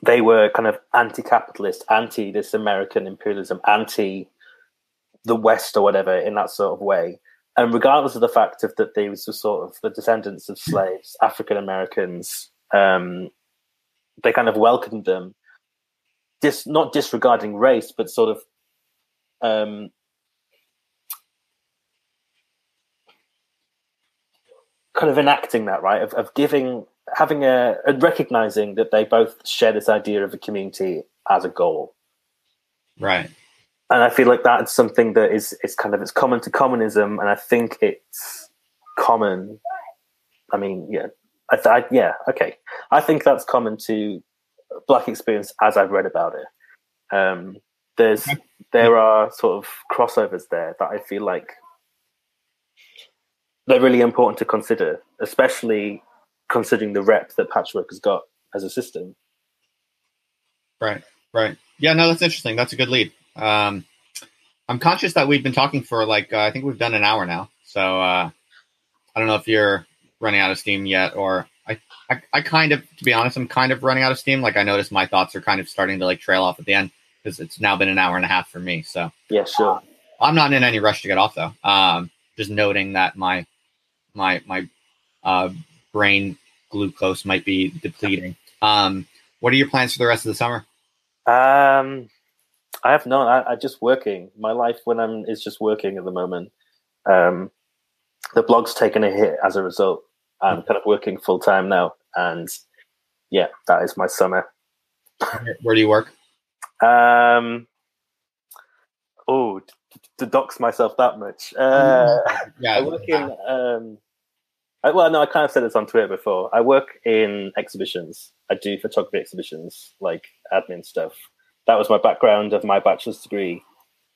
they were kind of anti-capitalist, anti this American imperialism, anti the West or whatever in that sort of way. And regardless of the fact of that they were sort of the descendants of slaves, African Americans, um, they kind of welcomed them dis, not disregarding race, but sort of um, kind of enacting that right? Of, of giving having a, a recognizing that they both share this idea of a community as a goal. Right. And i feel like that's something that is it's kind of it's common to communism and i think it's common. I mean yeah. I, th- I yeah okay. I think that's common to black experience as I've read about it. Um, there's there are sort of crossovers there that I feel like they're really important to consider, especially considering the rep that Patchwork has got as a system. Right, right. Yeah, no, that's interesting. That's a good lead. Um, I'm conscious that we've been talking for like uh, I think we've done an hour now. So uh, I don't know if you're running out of steam yet, or I, I kind of, to be honest, I'm kind of running out of steam. Like I noticed my thoughts are kind of starting to like trail off at the end because it's now been an hour and a half for me. So yeah, sure. Uh, I'm not in any rush to get off though. Um, just noting that my my my uh, brain glucose might be depleting. Um, what are your plans for the rest of the summer? Um, I have none. I, I just working. My life when I'm is just working at the moment. Um, the blog's taken a hit as a result. I'm kind of working full time now, and yeah, that is my summer. Where do you work? Um, oh, to dox myself that much. Uh, yeah, I work in. Um, I, well, no, I kind of said this on Twitter before. I work in exhibitions. I do photography exhibitions, like admin stuff. That was my background of my bachelor's degree,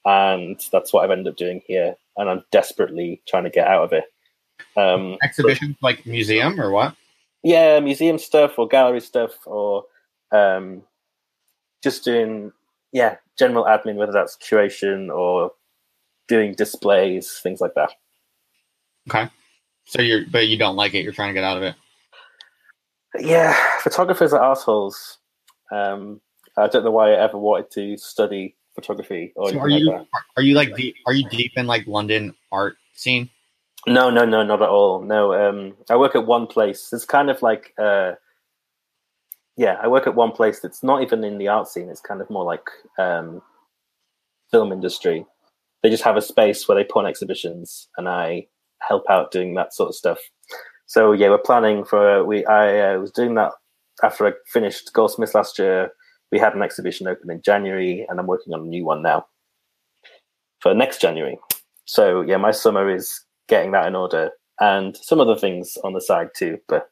and that's what I've ended up doing here. And I'm desperately trying to get out of it. Um, Exhibitions like museum or what? Yeah, museum stuff or gallery stuff or um, just doing yeah general admin, whether that's curation or doing displays, things like that. Okay. So you're, but you don't like it. You're trying to get out of it. Yeah, photographers are assholes. Um, I don't know why I ever wanted to study photography or So are like you, that. are you like, deep, are you deep in like London art scene? No, no, no, not at all. No, um, I work at one place. It's kind of like, uh, yeah, I work at one place that's not even in the art scene. It's kind of more like um, film industry. They just have a space where they put on exhibitions, and I help out doing that sort of stuff. So yeah, we're planning for. We I uh, was doing that after I finished Goldsmiths last year. We had an exhibition open in January, and I'm working on a new one now for next January. So yeah, my summer is getting that in order, and some other things on the side too, but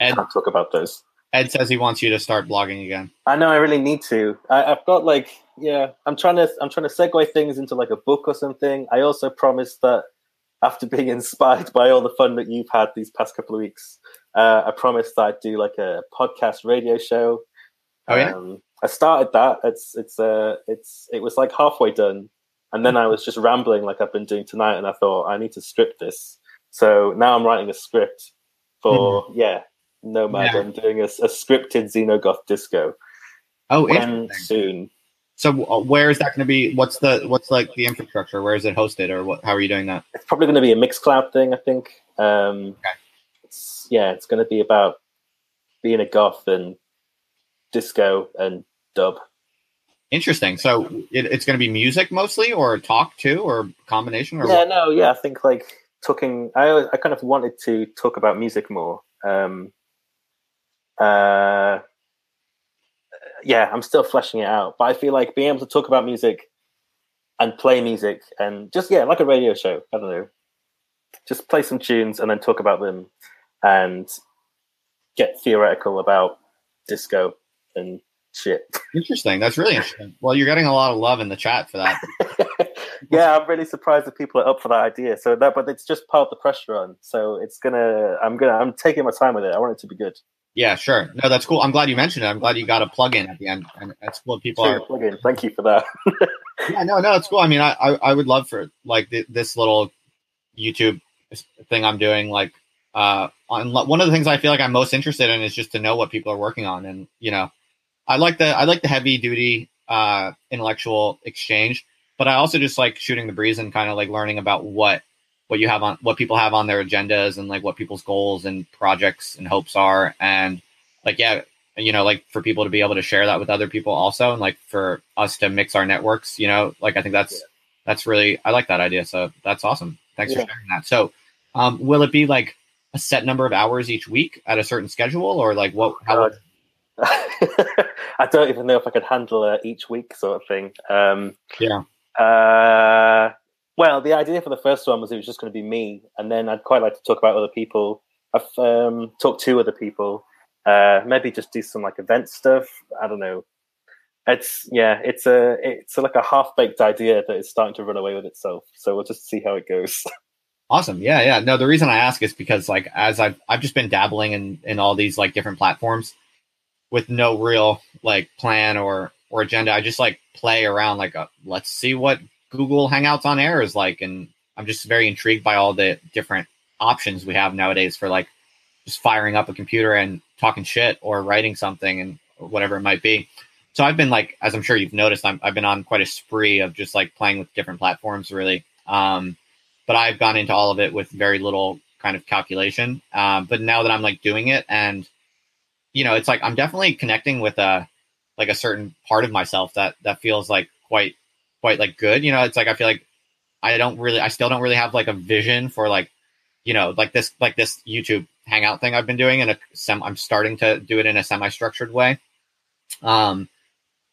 Ed, can't talk about those. Ed says he wants you to start blogging again. I know I really need to. I, I've got like yeah, I'm trying to I'm trying to segue things into like a book or something. I also promised that after being [laughs] inspired by all the fun that you've had these past couple of weeks, uh, I promised that I'd do like a podcast radio show. Oh, yeah? Um, I started that. It's it's uh it's it was like halfway done, and then I was just rambling like I've been doing tonight, and I thought I need to script this. So now I'm writing a script for yeah Nomad. Yeah. I'm doing a, a scripted Xenogoth disco Oh, when interesting. soon. So uh, where is that going to be? What's the, what's like the infrastructure? Where is it hosted or what, how are you doing that? It's probably going to be a Mixcloud thing, I think. Um, Okay. it's, yeah, it's going to be about being a goth and disco and dub. Interesting. So it, it's going to be music mostly or talk too or combination or Yeah, what? no, yeah, I think like talking. I I kind of wanted to talk about music more. Um, uh, yeah, I'm still fleshing it out, but I feel like being able to talk about music and play music and just yeah, like a radio show. I don't know, just play some tunes and then talk about them and get theoretical about disco and shit. Interesting. That's really interesting. Well, you're getting a lot of love in the chat for that. [laughs] yeah, I'm really surprised that people are up for that idea. So that, but it's just part of the pressure on. So it's gonna, I'm gonna, I'm taking my time with it. I want it to be good. Yeah, sure. No, that's cool. I'm glad you mentioned it. I'm glad you got a plug in at the end. And that's what people Sure, are. plug in. Thank you for that. [laughs] Yeah, no, no, it's cool. I mean, I, I, I would love for like th- this little YouTube thing I'm doing. Like, uh, on one of the things I feel like I'm most interested in is just to know what people are working on, and you know, I like the I like the heavy duty uh, intellectual exchange, but I also just like shooting the breeze and kind of like learning about what what you have on what people have on their agendas and like what people's goals and projects and hopes are, and like yeah, you know, like for people to be able to share that with other people also, and like for us to mix our networks, you know, like I think that's that's really I like that idea. So that's awesome. Thanks Yeah. for sharing that. So, um, will it be like a set number of hours each week at a certain schedule, or like what? How? God. [laughs] I don't even know if I could handle each week, sort of thing. Um, Yeah. Uh, well, the idea for the first one was it was just going to be me, and then I'd quite like to talk about other people. I've um, talked to other people. Uh, maybe just do some like event stuff. I don't know. It's yeah, it's a it's a, like a half baked idea that is starting to run away with itself. So we'll just see how it goes. [laughs] Awesome. Yeah, yeah. No, the reason I ask is because like as I've I've just been dabbling in in all these like different platforms with no real like plan or or agenda. I just like play around like a, let's see what Google Hangouts on Air is like and I'm just very intrigued by all the different options we have nowadays for like just firing up a computer and talking shit or writing something and whatever it might be. So I've been like, as I'm sure you've noticed, I'm, I've been on quite a spree of just like playing with different platforms, really. Um, but I've gone into all of it with very little kind of calculation. Um, but now that I'm like doing it and you know, it's like I'm definitely connecting with a like a certain part of myself that that feels like quite quite like good. You know, it's like I feel like I don't really I still don't really have like a vision for like you know like this like this YouTube hangout thing I've been doing in a sem I'm starting to do it in a semi structured way. Um,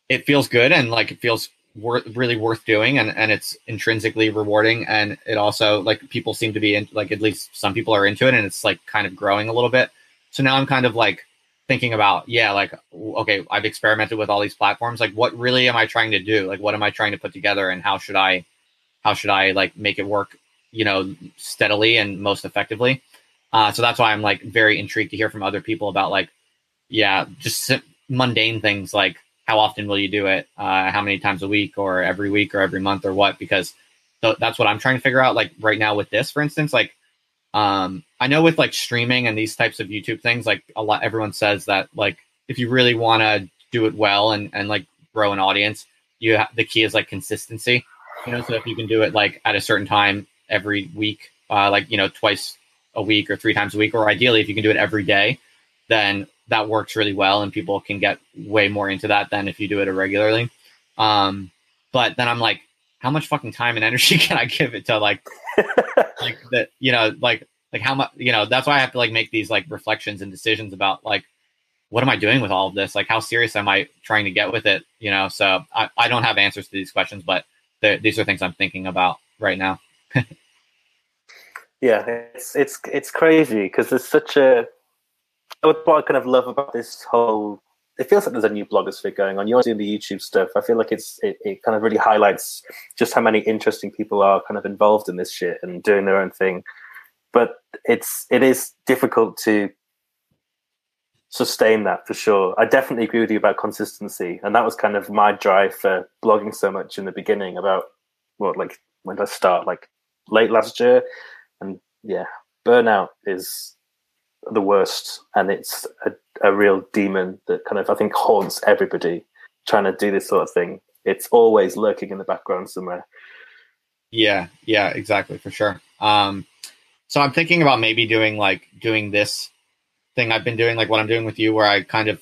it feels good and like it feels worth really worth doing and and it's intrinsically rewarding and it also like people seem to be in like at least some people are into it and it's like kind of growing a little bit so now i'm kind of like thinking about yeah like okay i've experimented with all these platforms like what really am i trying to do? Like what am i trying to put together and how should i how should i like make it work you know steadily and most effectively? Uh, so that's why i'm like very intrigued to hear from other people about like yeah just mundane things like how often will you do it? Uh, how many times a week or every week or every month or what? Because th- that's what i'm trying to figure out like right now with this for instance like um, i know with like streaming and these types of youtube things like a lot everyone says that like if you really want to do it well and and like grow an audience you ha- the key is like consistency you know so if you can do it like at a certain time every week uh, like you know twice a week or three times a week or ideally if you can do it every day then that works really well and people can get way more into that than if you do it irregularly. Um, but then I'm like, how much fucking time and [laughs] energy can I give it to like, [laughs] like that, you know, like, like how much, you know, that's why I have to like make these like reflections and decisions about like, what am I doing with all of this? Like, how serious am I trying to get with it? You know, so I, I don't have answers to these questions, but these are things I'm thinking about right now. yeah, it's it's it's crazy because there's such a what I kind of love about this whole it feels like there's a new blogosphere going on. You're doing the YouTube stuff. I feel like it's it, it, kind of really highlights just how many interesting people are kind of involved in this shit and doing their own thing. But it's it is difficult to sustain that for sure. I definitely agree with you about consistency, and that was kind of my drive for blogging so much in the beginning. About what like when did I start? Like late last year, and yeah, burnout is the worst, and it's a, a real demon that kind of I think haunts everybody trying to do this sort of thing. It's always lurking in the background somewhere. Yeah, yeah, exactly, for sure. Um, so I'm thinking about maybe doing like doing this thing I've been doing, like what I'm doing with you, where I kind of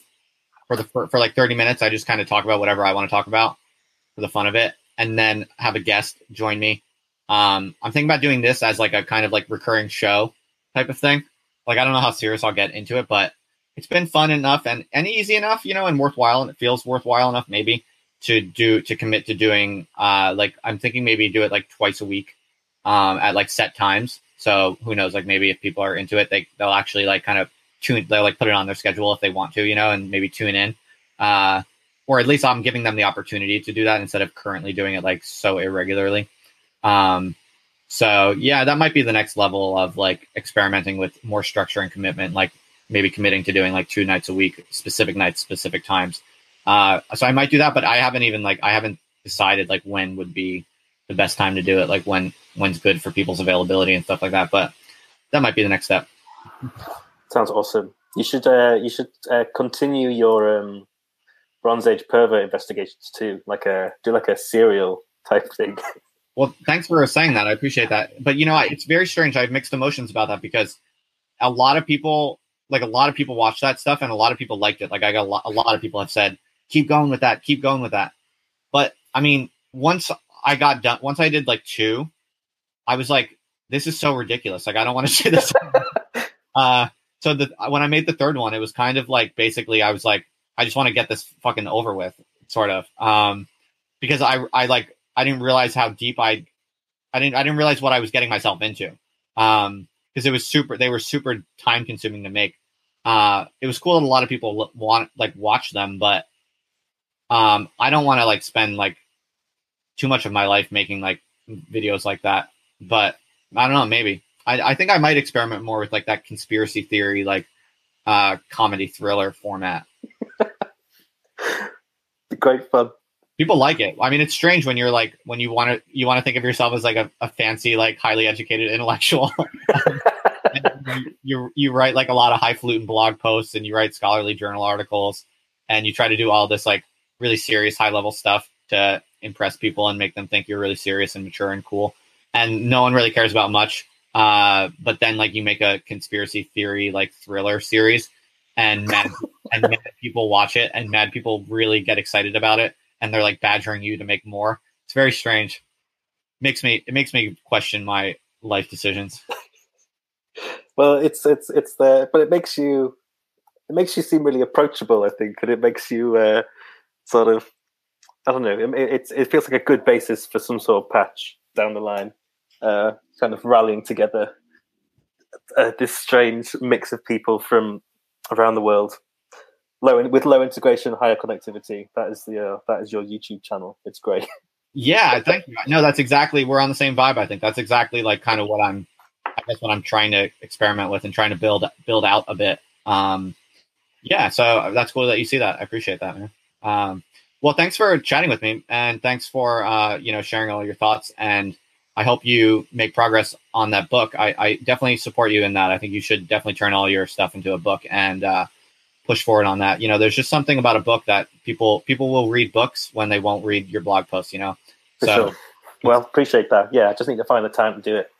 for the for, for like 30 minutes, I just kind of talk about whatever I want to talk about for the fun of it, and then have a guest join me. Um, I'm thinking about doing this as like a kind of like recurring show type of thing. Like I don't know how serious I'll get into it, but it's been fun enough and, and easy enough, you know, and worthwhile and it feels worthwhile enough maybe to do to commit to doing uh like I'm thinking maybe do it like twice a week um at like set times. So who knows, like maybe if people are into it, they they'll actually like kind of tune they'll like put it on their schedule if they want to, you know, and maybe tune in. Uh or at least I'm giving them the opportunity to do that instead of currently doing it like so irregularly. Um so yeah, that might be the next level of like experimenting with more structure and commitment, like maybe committing to doing like two nights a week, specific nights, specific times. Uh, so I might do that, but I haven't even like I haven't decided like when would be the best time to do it, like when when's good for people's availability and stuff like that. But that might be the next step. Sounds awesome. You should uh, you should uh, continue your um, Bronze Age pervert investigations too, like a do like a serial type thing. [laughs] Well, thanks for saying that. I appreciate that. But you know, it's very strange. I have mixed emotions about that because a lot of people, like a lot of people, watch that stuff, and a lot of people liked it. Like I got a lot, a lot of people have said, "Keep going with that. Keep going with that." But I mean, once I got done, once I did like two, I was like, "This is so ridiculous. Like I don't want to do this." [laughs] uh, so the when I made the third one, it was kind of like basically I was like, I just want to get this fucking over with, sort of. Um, because I I like I didn't realize how deep I, I didn't, I didn't realize what I was getting myself into. Um, because it was super, they were super time consuming to make. Uh, it was cool that a lot of people want like watch them, but um, I don't want to like spend like too much of my life making like videos like that. But I don't know, maybe I, I think I might experiment more with like that conspiracy theory, like uh, comedy thriller format. [laughs] Great fun people like it. I mean, it's strange when you're like when you want to you want to think of yourself as like a, a fancy, like highly educated intellectual. [laughs] you, you write like a lot of highfalutin blog posts and you write scholarly journal articles and you try to do all this like really serious high level stuff to impress people and make them think you're really serious and mature and cool. And no one really cares about much. Uh, but then like you make a conspiracy theory like thriller series and man, and mad people watch it, and mad people really get excited about it, and they're like badgering you to make more. It's very strange. Makes me it makes me question my life decisions. [laughs] Well, it's it's it's there, but it makes you it makes you seem really approachable. I think, and it makes you uh, sort of I don't know. It, it's it feels like a good basis for some sort of patch down the line, uh, kind of rallying together uh, this strange mix of people from around the world. Low with low integration, higher connectivity. That is the uh, that is your YouTube channel. It's great. [laughs] Yeah, thank you. No, that's exactly we're on the same vibe. I think that's exactly like kind of what I'm. I guess what I'm trying to experiment with and trying to build build out a bit. Um, yeah, so that's cool that you see that. I appreciate that, man. Um, well, thanks for chatting with me, and thanks for uh, you know sharing all your thoughts. And I hope you make progress on that book. I, I definitely support you in that. I think you should definitely turn all your stuff into a book and uh, push forward on that. You know, there's just something about a book that people people will read books when they won't read your blog posts. You know, For so sure. well, appreciate that. Yeah, I just need to find the time to do it.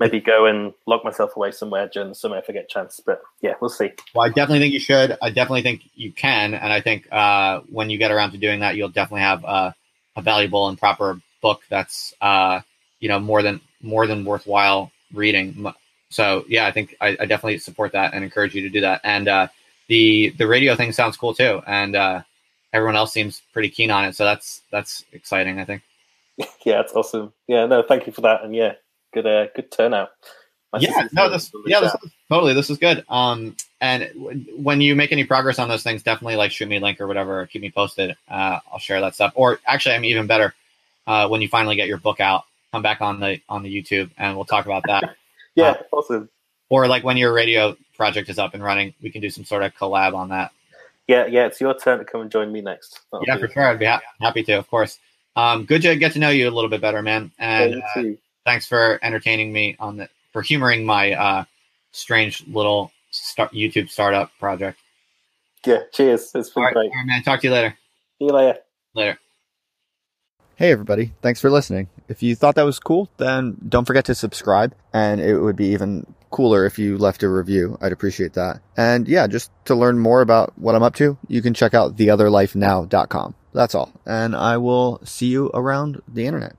Maybe go and lock myself away somewhere during the summer if I get a chance. But yeah, we'll see. Well, I definitely think you should. I definitely think you can, and I think uh, when you get around to doing that, you'll definitely have uh, a valuable and proper book that's uh, you know more than more than worthwhile reading. So yeah, I think I, I definitely support that and encourage you to do that. And uh, the the radio thing sounds cool too, and uh, everyone else seems pretty keen on it. So that's that's exciting. I think. [laughs] Yeah, it's awesome. Yeah, no, thank you for that, and yeah, good uh, good turnout. Yeah, no, this yeah, this is, totally. This is good. Um, and w- when you make any progress on those things, definitely like shoot me a link or whatever. Or keep me posted. Uh, I'll share that stuff. Or actually, I'm even better. Uh, when you finally get your book out, come back on the on the YouTube and we'll talk about that. [laughs] yeah, uh, awesome. Or like when your radio project is up and running, we can do some sort of collab on that. Yeah, yeah, it's your turn to come and join me next. That'll yeah, for sure. I'd be ha- happy to, of course. Um, good to get to know you a little bit better, man. And yeah, uh, thanks for entertaining me on the for humoring my uh, strange little start, YouTube startup project. Yeah, cheers. It's been all right, great. All right, man. Talk to you later. See you later. Later. Hey, everybody. Thanks for listening. If you thought that was cool, then don't forget to subscribe. And it would be even cooler if you left a review. I'd appreciate that. And yeah, just to learn more about what I'm up to, you can check out theotherlifenow.com. That's all. And I will see you around the internet.